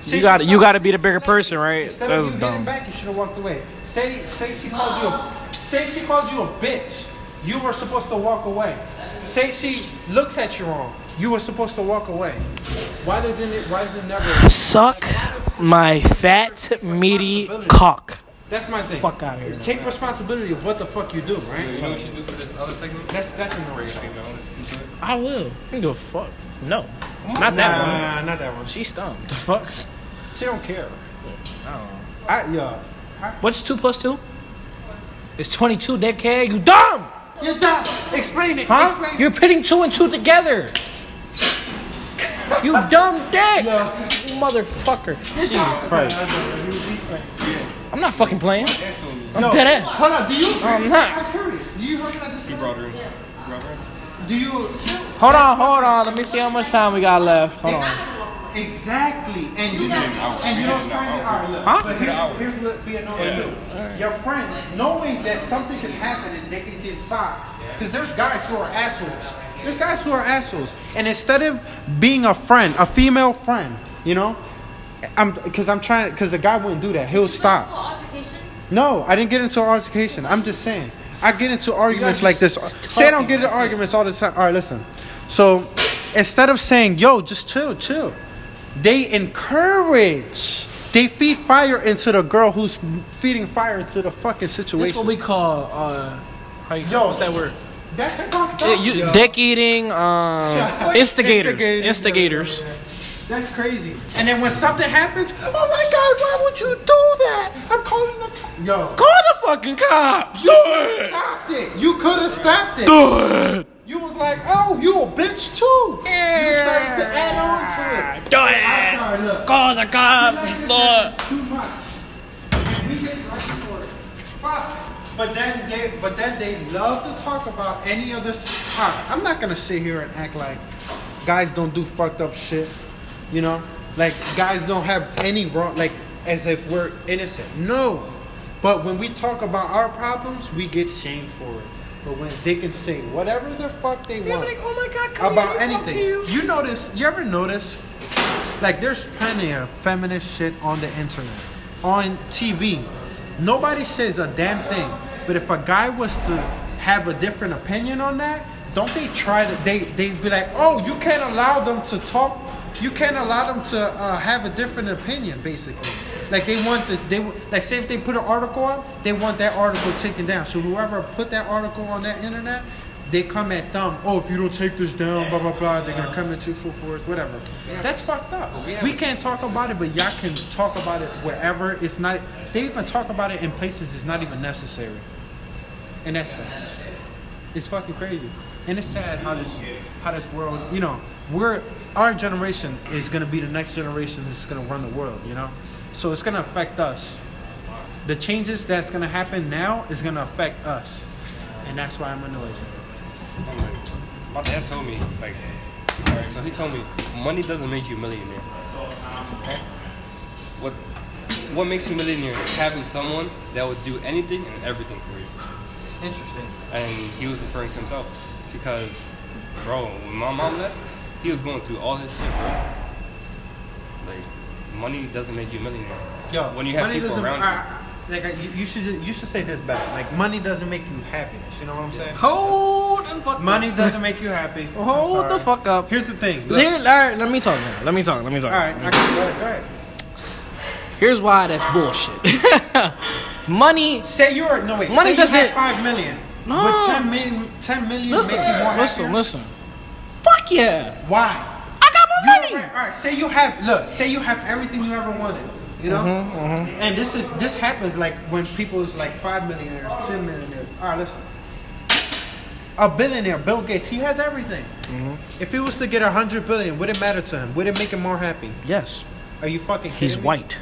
You got you got to be the bigger person, right? Instead That's of you getting dumb. back, you should have walked away. Say say she calls you a say she calls you a bitch. You were supposed to walk away. Say she looks at you wrong. You were supposed to walk away. Why doesn't it? Why does it never? Suck my fat meaty cock. That's my thing. Fuck outta here. Take responsibility of what the fuck you do, right? You know what you do for this other segment? That's that's Bring annoying. a female into it. I will. I can do a fuck. No, not that one. Nah, not that one. She's stumped. The fuck. She don't care. I don't know. I yeah. What's two plus two? It's twenty-two. Dickhead. You dumb. You're dumb. Explain it. Huh? Explain You're putting two and two together. You dumb dick. Yo. Motherfucker. Jesus Christ. I'm not fucking playing. I'm No. dead ass. Hold on. Do you? I'm not. I'm curious. Do you hear what I just He brought her in. Brought her in. Do you? Hold on, hold on. Let me see how much time we got left. Hold on. Exactly. And you hit and you You know hit what's an hour. All right. Huh? But hit here's, here's what be annoying Yeah. too. Your friends, knowing that something can happen and they can get socked. Because there's guys who are assholes. There's guys who are assholes. And instead of being a friend, a female friend, you know, I'm because I'm trying because the guy wouldn't do that. He'll stop. Altercation? No, I didn't get into an altercation. I'm just saying. I get into arguments like this. s- Say I don't get into arguments all the time. All right, listen. So instead of saying, yo, just chill, chill, they encourage. They feed fire into the girl who's feeding fire into the fucking situation. This situation. what we call uh, how you Yo. what's that word? That's fucked Yeah, up. you, yo. dick eating, um, instigators, Instigators. instigators. That's crazy. And then when something happens, oh my god, why would you do that? I'm calling the yo. Call the fucking cops. Do it. stopped it. You could have stopped it. Do it. You was like, oh, you a bitch too. You started to add on to it. Do I'm it. sorry, look. Call the cops. Look. It's too much. And we get right for it. Fuck. But then they, but then they love to talk about any other. right, I'm not gonna sit here and act like guys don't do fucked up shit. You know, like guys don't have any wrong, like as if we're innocent. No. But when we talk about our problems, we get shamed for it. But when they can say whatever the fuck they want like, oh my God, about here, let talk anything, you. you notice? You ever notice? Like there's plenty of feminist shit on the internet, on TV. Nobody says a damn thing. But if a guy was to have a different opinion on that, don't they try to? They they be like, oh, you can't allow them to talk. You can't allow them to uh, have a different opinion, basically. Like they want the they like say if they put an article up, they want that article taken down. So whoever put that article on that internet, they come at them. Oh, if you don't take this down, blah blah blah, they're gonna come at you full force, whatever. That's fucked up. We can't talk about it, but y'all can talk about it wherever. It's not. They even talk about it in places it's not even necessary, and that's facts. It's fucking crazy, and it's sad how this how this world. You know, we're our generation is gonna be the next generation that's gonna run the world. You know, so it's gonna affect us. the changes that's gonna happen now is gonna affect us, and that's why I'm annoyed. I'm like, my dad told me, like, alright, so he told me, money doesn't make you a millionaire. Okay? What what makes you a millionaire is having someone that would do anything and everything for you. Interesting. And he was referring to himself. Because, bro, when my mom left, he was going through all this shit, bro. Like, money doesn't make you a millionaire. Yo, When you have money people doesn't- around you. uh, like uh, you, you should you should say this back. Like money doesn't make you happiness. You know what I'm saying? Hold the fuck Money doesn't make you happy. Hold the fuck up. Here's the thing. Look. Here, all right, let me talk now. Let me talk. Let me talk. All right, I can, go ahead. Go ahead. Here's why that's bullshit. Money. Say you're no wait. Money say doesn't- You five million. No. Would 10 million, 10 million Listen, make you more listen, happier? listen. Fuck yeah. Why? I got more You- money. All right, all right, say you have look. Say you have everything you ever wanted. You know. Mm-hmm, And this is this happens like when people is like five millionaires, ten millionaires. All right, listen. A billionaire, Bill Gates, he has everything. Mm-hmm. If he was to get a hundred billion, would it matter to him? Would it make him more happy? Yes. Are you fucking kidding He's me? white.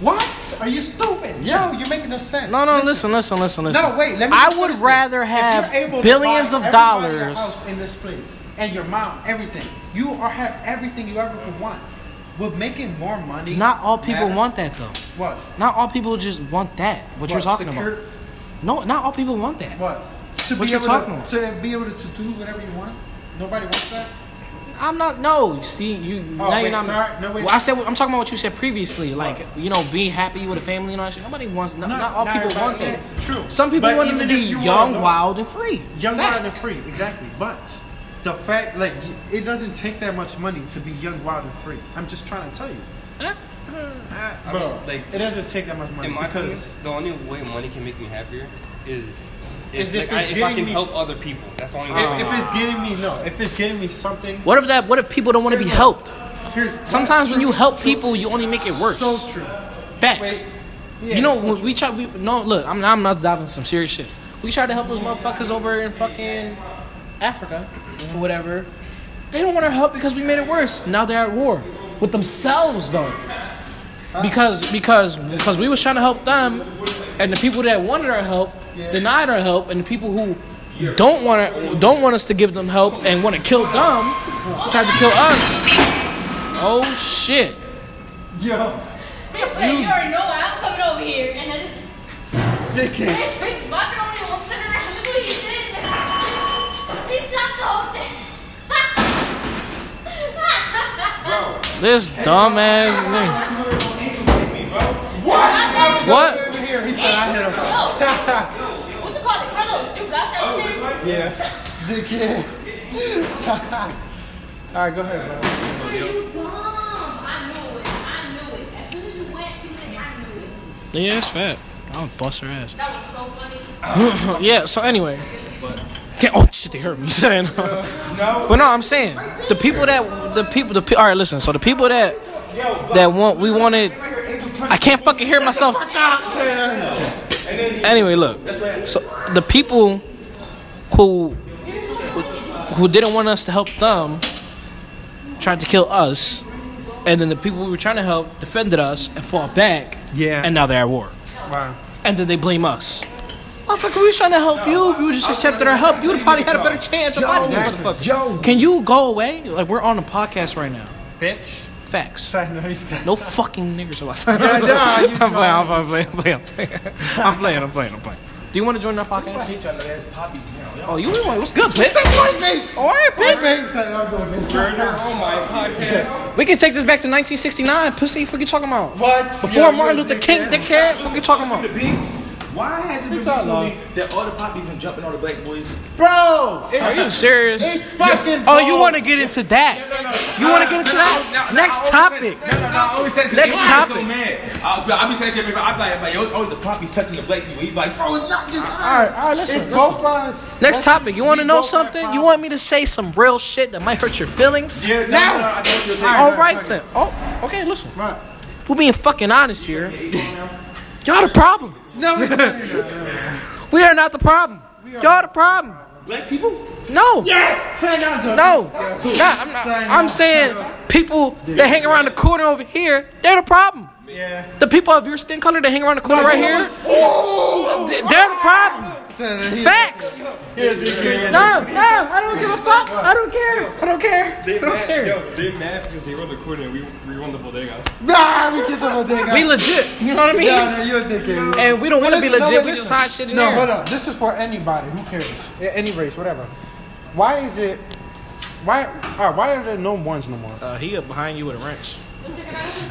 What? Are you stupid? Yeah. No, you're making no sense. No, no, listen, listen, listen, listen. No, wait. Let me. I would rather If have you're billions of dollars. in this place and your mom, everything. You are have everything you ever could want. Would making more money? Not all people matter? want that though. What? Not all people just want that. What, you're talking secure- about? No, not all people want that. What? To What be you able talking to, about? to be able to do whatever you want. Nobody wants that. I'm not. No, see, you now Oh, wait, you're not. sorry. No, wait. Well, I said I'm talking about what you said previously. Like you know, being happy with a family and all that shit. Nobody wants. Not, not all people everybody- want that. yeah, True. Some people But want to be you young, are- wild, and free. Young, Facts. wild, and free. Exactly. But the fact, like, it doesn't take that much money to be young, wild, and free. I'm just trying to tell you. Eh? Ah, I bro, mean, like, it doesn't take that much money In my opinion, because the only way money can make me happier is Is if, if like, I, it's if I getting can me- help other people. That's the only way. if, if it's getting me no, if it's getting me something. What if that? What if people don't want to be helped? Here's Sometimes when true, you help true, people, you only make it worse. So true. Facts. Wait, yeah, you know, so we try. We, no, look, I'm, I'm not diving some serious shit. We tried to help those motherfuckers over in fucking Africa or whatever. They don't want our help because we made it worse. Now they're at war with themselves, though. Because because because we was trying to help them, and the people that wanted our help denied our help, and the people who don't want to, don't want us to give them help and want to kill them tried to kill us. Oh shit! Yo, He said, you already know I'm coming over here. And then dickhead. this bitch bucking on me, I'm around. Look what he did. He dropped the whole thing. This dumbass nigga. What? Over here, he said I hit him. That over there? Yeah, dickhead. All right, go ahead, bro. You dumb. I knew it. I knew it. As soon as you went, you did, I knew it. Yeah, it's fat. I'll bust her ass. That was so funny. yeah, so anyway. Can't, oh shit, they heard me saying. No. but no, I'm saying the people that the people the pe- all right. Listen, so the people that that want we wanted. I can't fucking hear myself. Anyway, look. So the people who who didn't want us to help them tried to kill us, and then the people we were trying to help defended us and fought back. Yeah. And now they're at war. Wow. And then they blame us. Oh, fuck, we was trying to help you. If you just accepted our help, you would have probably had a better chance of finding these motherfuckers. Yo. Can you go away? Like, we're on a podcast right now. Bitch. Facts. I know he's done. No fucking niggers are outside. Yeah, nah, you I'm playing, I'm playing, I'm playing, I'm playing, I'm playing, I'm playing, I'm playing. Do you want to join our podcast? Oh, you want? What's good, bitch? All right, bitch. Burner on my podcast. We can take this back to 1969. Pussy, what you talking about? What? Before Yo, Martin Luther King, dickhead. dickhead. What you talking about? Why has it been It's all recently that all the poppies been jumping on the black boys? Bro, Are you serious? it's fucking. Oh, you want to get into that? You want to get into that? Next topic. No, no, no. I always said it 'cause Next Adrian topic. So mad. I'll, I'll be saying shit. Maybe I'm like, I'm like, yo, always the poppies touching the black people. He's like, bro, it's not just. All right, all right, listen. It's both us. Next topic. You want to know something? You want me to say some real shit that might hurt your feelings? Yeah, no, no, no, I know what you're saying. All right then. Oh, okay. Listen. Right. We're being fucking honest here, y'all the problem. No, no, no, no. We are not the problem. Y'all the problem. Black people? No. Yes. Say down, Joe. No. Nah, I'm not. I'm saying people that hang around the corner over here, they're the problem. Yeah. The people of your skin color that hang around the corner right here, th- they're the problem. Facts. Yeah, dickhead. No, no, I don't give a fuck. I don't care. I don't care. I They don't mad, care. yo, they mad because they run the corner and we, we run the bodegas. Nah, we get the bodega. We legit. You know what I mean? No, no, you're a dickhead. And we don't want to be Listen, no, legit. we just listen. hide shit in No, there. hold up. This is for anybody. Who cares? Any race, whatever. Why is it? Why? All right, why are there no ones no more? Uh, he up behind you with a wrench.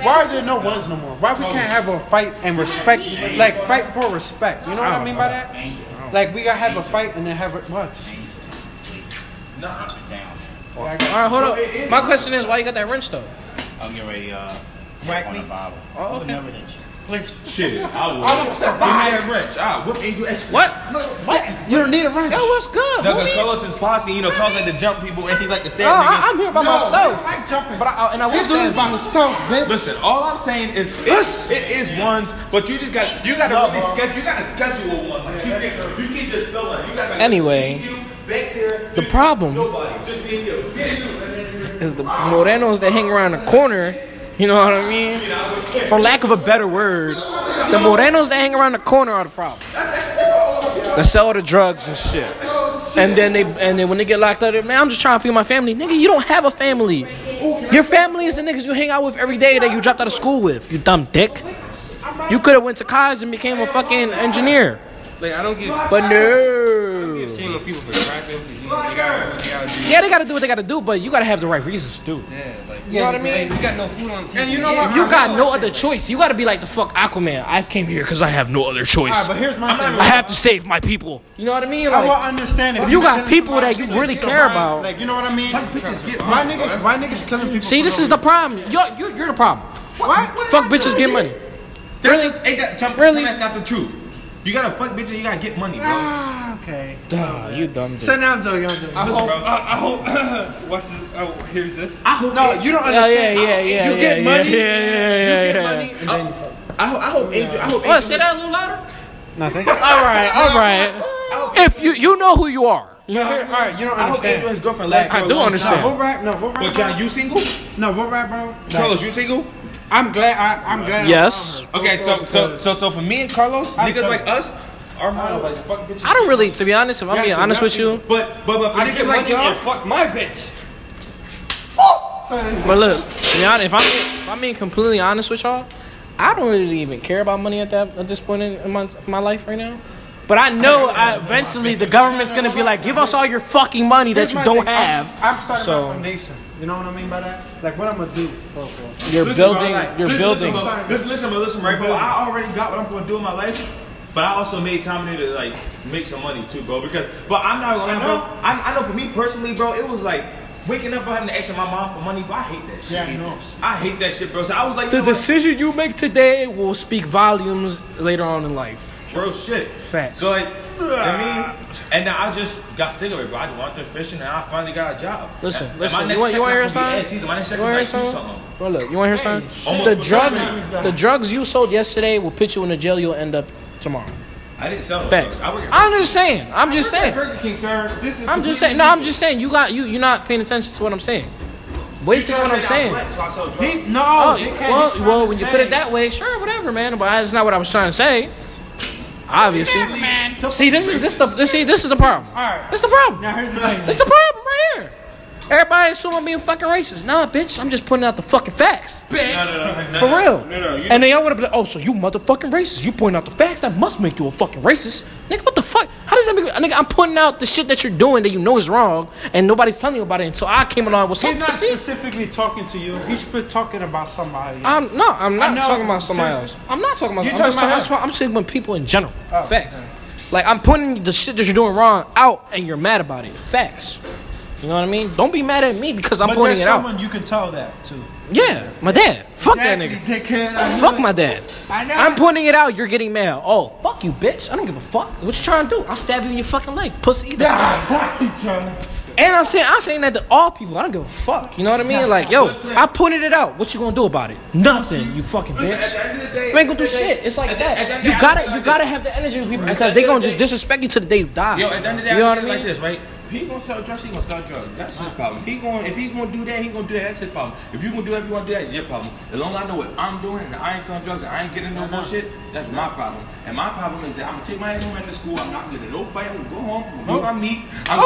Why are there no ones no more? Why we can't have a fight and respect? Like fight for respect. You know what I mean by that? Like we gotta have a fight and then have a what? Down. All right, hold up. My question is, why you got that wrench though? I'll get ready, uh, Whack on me. the Bible. Oh, I would okay. Never hit you. Please. Shit, I would. I would survive. wrench. I whip Angel extra. What? What? You don't need a wrench. Yo, what's good? No, homie? because Carlos is posse, you know, Carlos like to jump people and he like to stab Oh, niggas. I, I'm here by myself. I like jumping. But I, and I will He's doing it by himself, bitch. Listen, all I'm saying is it's, it is ones, but you just got you got to really schedule. You got to schedule one. Like you can't, you can't just fill it. You got to Anyway, you back there. the you- problem- Nobody, just me and you. is the morenos that hang around the corner. You know what I mean? For lack of a better word, the morenos that hang around the corner are the problem. They sell the drugs and shit. And then they and then when they get locked up, man, I'm just trying to feed my family. Nigga, you don't have a family. Your family is the niggas you hang out with every day that you dropped out of school with. You dumb dick. You could have went to college and became a fucking engineer, Like, I don't get but no. shame on people for trapping. 'cause, You know, they gotta, they gotta. Yeah, they gotta do what they gotta do, but you gotta have the right reasons to do. Yeah, like, You know what I mean? Hey, we got no food on the table. And you know what? If you got no other choice, you gotta be like the fuck Aquaman. I came here because I have no other choice. right, but here's my thing. I have to save my people. You know what I mean? I will Like, understand if you got people that you really care mine. about. Like you know what I mean? Bitches get Why niggas? My niggas killing people? see, this is the problem. You're, you're, you're the problem. What? Fuck bitches get money. Really? Ain't that Really? That's not the truth. You gotta fuck bitches. You gotta get money, bro. Ah, okay. Duh, you dumb So dude. now I'm joking. I'm joking. I hope, I, I hope, what's this? Oh, here's this. I hope. No, you don't Yeah, understand. yeah, yeah, yeah, You yeah, get yeah, money. yeah, yeah, yeah, You get yeah. money, and then you fuck. I hope. I hope Angel. I hope. What? Angel Say that a little louder. Nothing. All right, all right. If you you know who you are. No, all right, you don't I hope Angel and his understand. girlfriend last I for a do long understand. No, time. what rap? No, what rap? But? John, you single? No, what rap, bro? Like, Carlos, you single? I'm glad. I, I'm glad. Yes. found her. Okay, so so so so for me and Carlos, I'm niggas telling like us, our motto like fuck bitches. I don't really, to be honest, if I'm Yeah, being honest with you. with But but but for I niggas get like money and y'all, fuck my bitch. But look, to be honest, if I'm if I'm being completely honest with y'all, I don't really even care about money at that at this point in, in my, in my life right now. But I know I, eventually the government's gonna be like, give us all your fucking money that you don't thing. I'm- have. I'm, starting So- my foundation. You know what I mean by that? Like what I'm gonna do. For, for. You're Listen, bro, building. like, you're listen, building. Listen, bro, listen, listen, bro, listen, right, bro. I already got what I'm gonna do in my life, but I also made time in there to like make some money too, bro. Because, but I'm not gonna lie, bro. I, I know for me personally, bro, it was like waking up and having to ask my mom for money. Bro, I hate that shit. Yeah, I know. I hate that shit, bro. So I was like, you the know what? decision you make today will speak volumes later on in life. bro, shit. Facts. So like, I mean, and then I just got sick of it, bro. I just wanted to fishing, and I finally got a job. Listen, And listen. my You next want, you want to hear not gonna be something? ass either. My next check You want to hear be like two something? something. Well, look, you want to hear something? Almost The drugs, the drugs you sold yesterday will put you in the jail. You'll end up tomorrow. I didn't sell no Facts. I work at I'm just saying. I'm just I work at saying. Burger King, sir. This is I'm just saying. No, I'm just saying. You got you. You're not paying attention to what I'm saying. Wasting what I'm saying. He, no, Oh, well, well, when to you put it that way, sure, whatever, man. But that's not what I was trying to say. Obviously. See, this is this the this, see this is the problem. Alright. This the problem. Now here's the thing. That's the problem right here. Everybody assume I'm being fucking racist. Nah, bitch, I'm just putting out the fucking facts. Bitch. no, no, no, For no, real. No, no, you and they all would have been like, oh, so you motherfucking racist. You point out the facts, that must make you a fucking racist. Nigga, what the fuck? How does that make Nigga, I'm pointing out the shit that you're doing that you know is wrong, and nobody's telling you about it until I came along with something. He's something. not specifically talking to you. He's spe- talking about somebody. I'm no, I'm not talking about somebody Seriously. else. I'm not talking about. You I'm talking about talking. I'm talking about people in general. Oh, Facts. okay. Like I'm putting the shit that you're doing wrong out, and you're mad about it. Facts. You know what I mean? Don't be mad at me because I'm but pointing it someone out. you can tell that to. Yeah, my dad. Fuck that nigga. Dickhead. I Fuck know. my dad. I know. I'm pointing it out. You're getting mad. Oh, fuck you, bitch. I don't give a fuck. What you trying to do? I'll stab you in your fucking leg, pussy. And I'm saying, I'm saying that to all people. I don't give a fuck. You know what I mean? Like, yo, I pointed it out. What you gonna do about it? Nothing. You fucking Listen, bitch. at the end of the day- You ain't gonna do at the end of the shit. day- It's like at the- the that. You the day, I gotta, you like gotta this. have the energy with people because they gonna just disrespect you to the day you die. Yo, at the end of the day, you know what I mean? like this, right? If he gonna sell drugs, he gonna sell drugs. That's his problem. He going if he gonna do that, he gonna do that. That's his problem. If you gonna do whatever you wanna do, that's your problem. As long as I know what I'm doing and I ain't selling drugs and I ain't getting no bullshit, uh-huh. that's my problem. And my problem is that I'm gonna take my ass home after school. I'm not gonna no fight. I'm gonna go home. I'm gonna do oh. my meat. I'm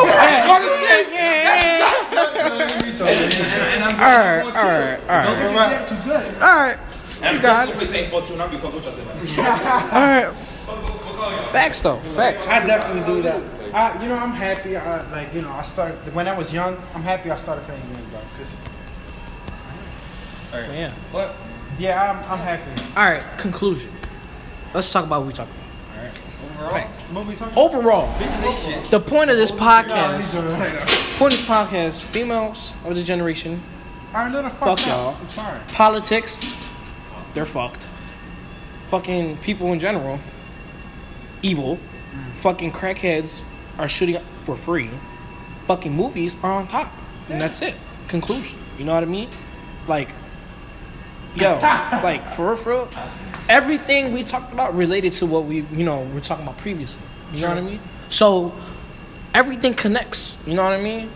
Oh, and I'm Alright, going to alright, alright. Don't get your jack too good. All right, And You got I'm gonna play Tank 4 2 and I'll be fucking with y'all. all right. Facts though, facts. I definitely do that. I, you know, I'm happy. I, like, you know, I started when I was young. I'm happy I started playing games, bro. 'cause- Yeah. But yeah, I'm, I'm happy. All right. Conclusion. Let's talk about what we talked about. All right. overall, Facts. What we talking? Overall, bitches ain't shit. the point of this podcast, All point of this podcast, females of the generation, right, let her Fuck fuck y'all. I'm sorry. politics, they're fucked. Fucking people in general, evil. Mm. Fucking crackheads are shooting up for free. Fucking movies are on top. And that's it. Conclusion. You know what I mean? Like, yo, like for real, for real. Everything we talked about related to what we, you know, we're talking about previously. You know what I mean? So everything connects. You know what I mean?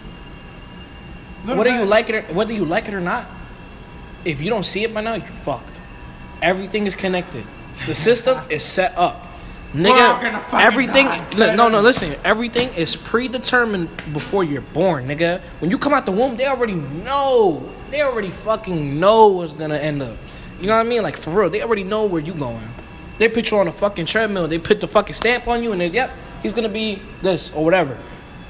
Little whether you like it, or, whether you like it or not, if you don't see it by now, you're fucked. Everything is connected. The system is set up. Nigga, everything. no, no, listen. Everything is predetermined before you're born, nigga. When you come out the womb, they already know. They already fucking know what's gonna end up. You know what I mean? Like for real, they already know where you going. They put you on a fucking treadmill. They put the fucking stamp on you, and they, yep, he's gonna be this or whatever.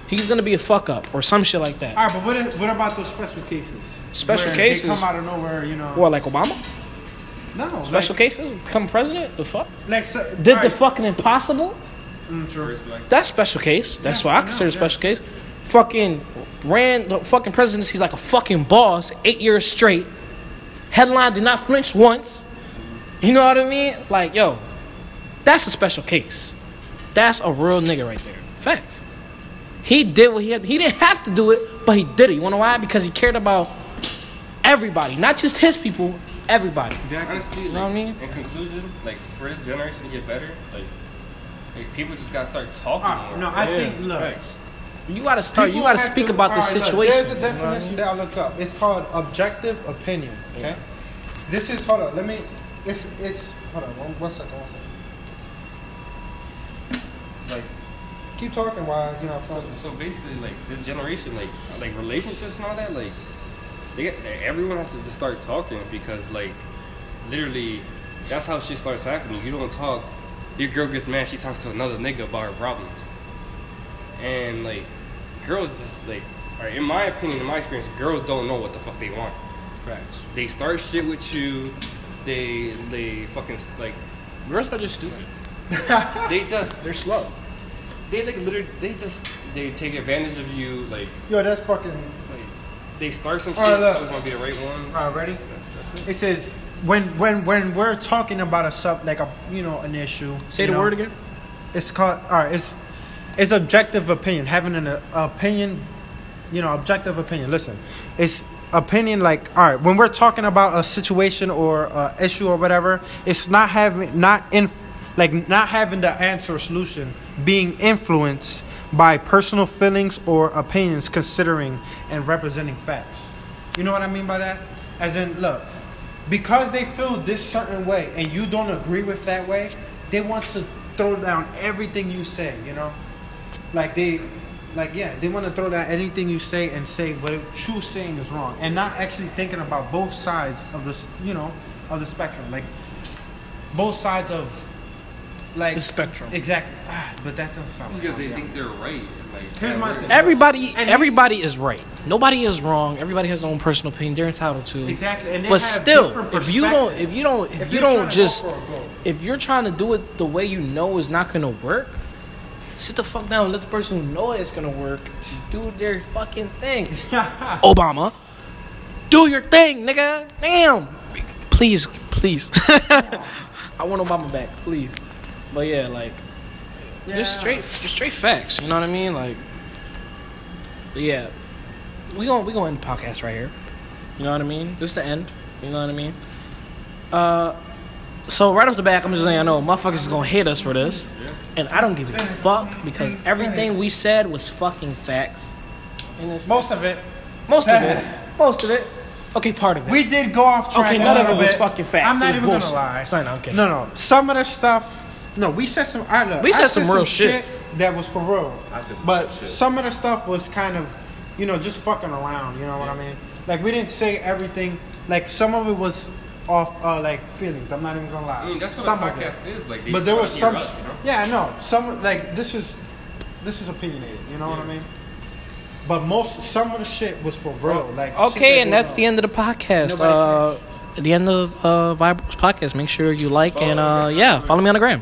He's gonna be a fuck up or some shit like that. All right, but what, what about those special cases? Special Where cases? They come out of nowhere, you know. What, like Obama? No. Special like, cases? Become president? The fuck? Like, so, Did the fucking impossible? Mm, true. That's special case. That's Yeah, what I I know, consider yeah. special case. Fucking ran the fucking presidency like a fucking boss, eight years straight. Headline did not flinch once. You know what I mean? Like, yo, that's a special case. That's a real nigga right there. Facts. He did what he had. He didn't have to do it, but he did it. You wanna know why? Because he cared about everybody, not just his people, everybody. Honestly, You like, know what I mean? in conclusion, like for this generation to get better, like, like people just gotta start talking All right, more. no, I Yeah. think, look. Facts. You gotta start. You gotta speak to- about the alright, look, situation. There's a you know I definition mean? that I look up. It's called objective opinion. Okay. This is hold on. Let me. It's it's hold on. One, one second. One second. Like, Keep talking while you know. so, so basically, like this generation, like, like relationships and all that, like, they get, everyone has to just start talking because, like, literally, that's how shit starts happening. You don't talk. Your girl gets mad. She talks to another nigga about her problems. And like, girls just like, or in my opinion, in my experience, girls don't know what the fuck they want. Facts. They start shit with you. They they fucking like Girls are just stupid. they just They're slow. they like literally they just they take advantage of you like Yo, that's fucking. They start some shit. Look. It's gonna be the right one. All right, ready? That's, that's it. It says when when when we're talking about a sub like a you know an issue. Say the know, word again. It's called. All right. It's it's objective opinion. Having an uh, opinion. You know, objective opinion. Listen, it's opinion like all right when we're talking about a situation or a issue or whatever it's not having not in like not having the answer or solution being influenced by personal feelings or opinions considering and representing facts. You know what i mean by that? As in look because they feel this certain way and you don't agree with that way they want to throw down everything you say you know? Like they like yeah they want to throw down anything you say and say what you saying is wrong and not actually thinking about both sides of the you know of the spectrum. Like both sides of like The spectrum. exactly Ah, but that doesn't sound Because they think they're right. Like, Here's my thing. Everybody, everybody is right. Nobody is wrong. Everybody has their own personal opinion. They're entitled to. exactly and they But have still, if you don't, if you don't, if, If you don't just, for a goal. if you're trying to do it the way you know is not gonna work, sit the fuck down. and Let the person who know it's gonna work do their fucking thing. Obama, do your thing, nigga. Damn. Please, please. I want Obama back, please. But yeah, like just straight, just straight facts. You know what I mean? Like, but yeah, we gonna we gonna end the podcast right here. You know what I mean? This is the end. You know what I mean? Uh, so right off the back, I'm just saying, I know motherfuckers is gonna hate us for this. and I don't give a fuck because everything we said was fucking facts. And it's Most of it. most of it, most of it. Okay, part of it. We did go off track. okay, a none of little it was bit. fucking facts. I'm not even bullshit. gonna lie. Sign out, okay. No, no. Some of the stuff. No, we said some. I look, We I said some real shit. that was for real. I said some but shit. some of the stuff was kind of, you know, just fucking around. You know what I mean? Like we didn't say everything. Like some of it was off, uh, like feelings. I'm not even gonna lie. I mean, that's what some a podcast is. Like, they But there was some. us, you know? Yeah, I know. Some like this is, this is opinionated. You know what I mean? But most, some of the shit was for real. Like Okay, and that's on. the end of the podcast. Nobody Uh, at the end of uh, Vibros podcast. Make sure you like and uh, yeah, follow me on the gram.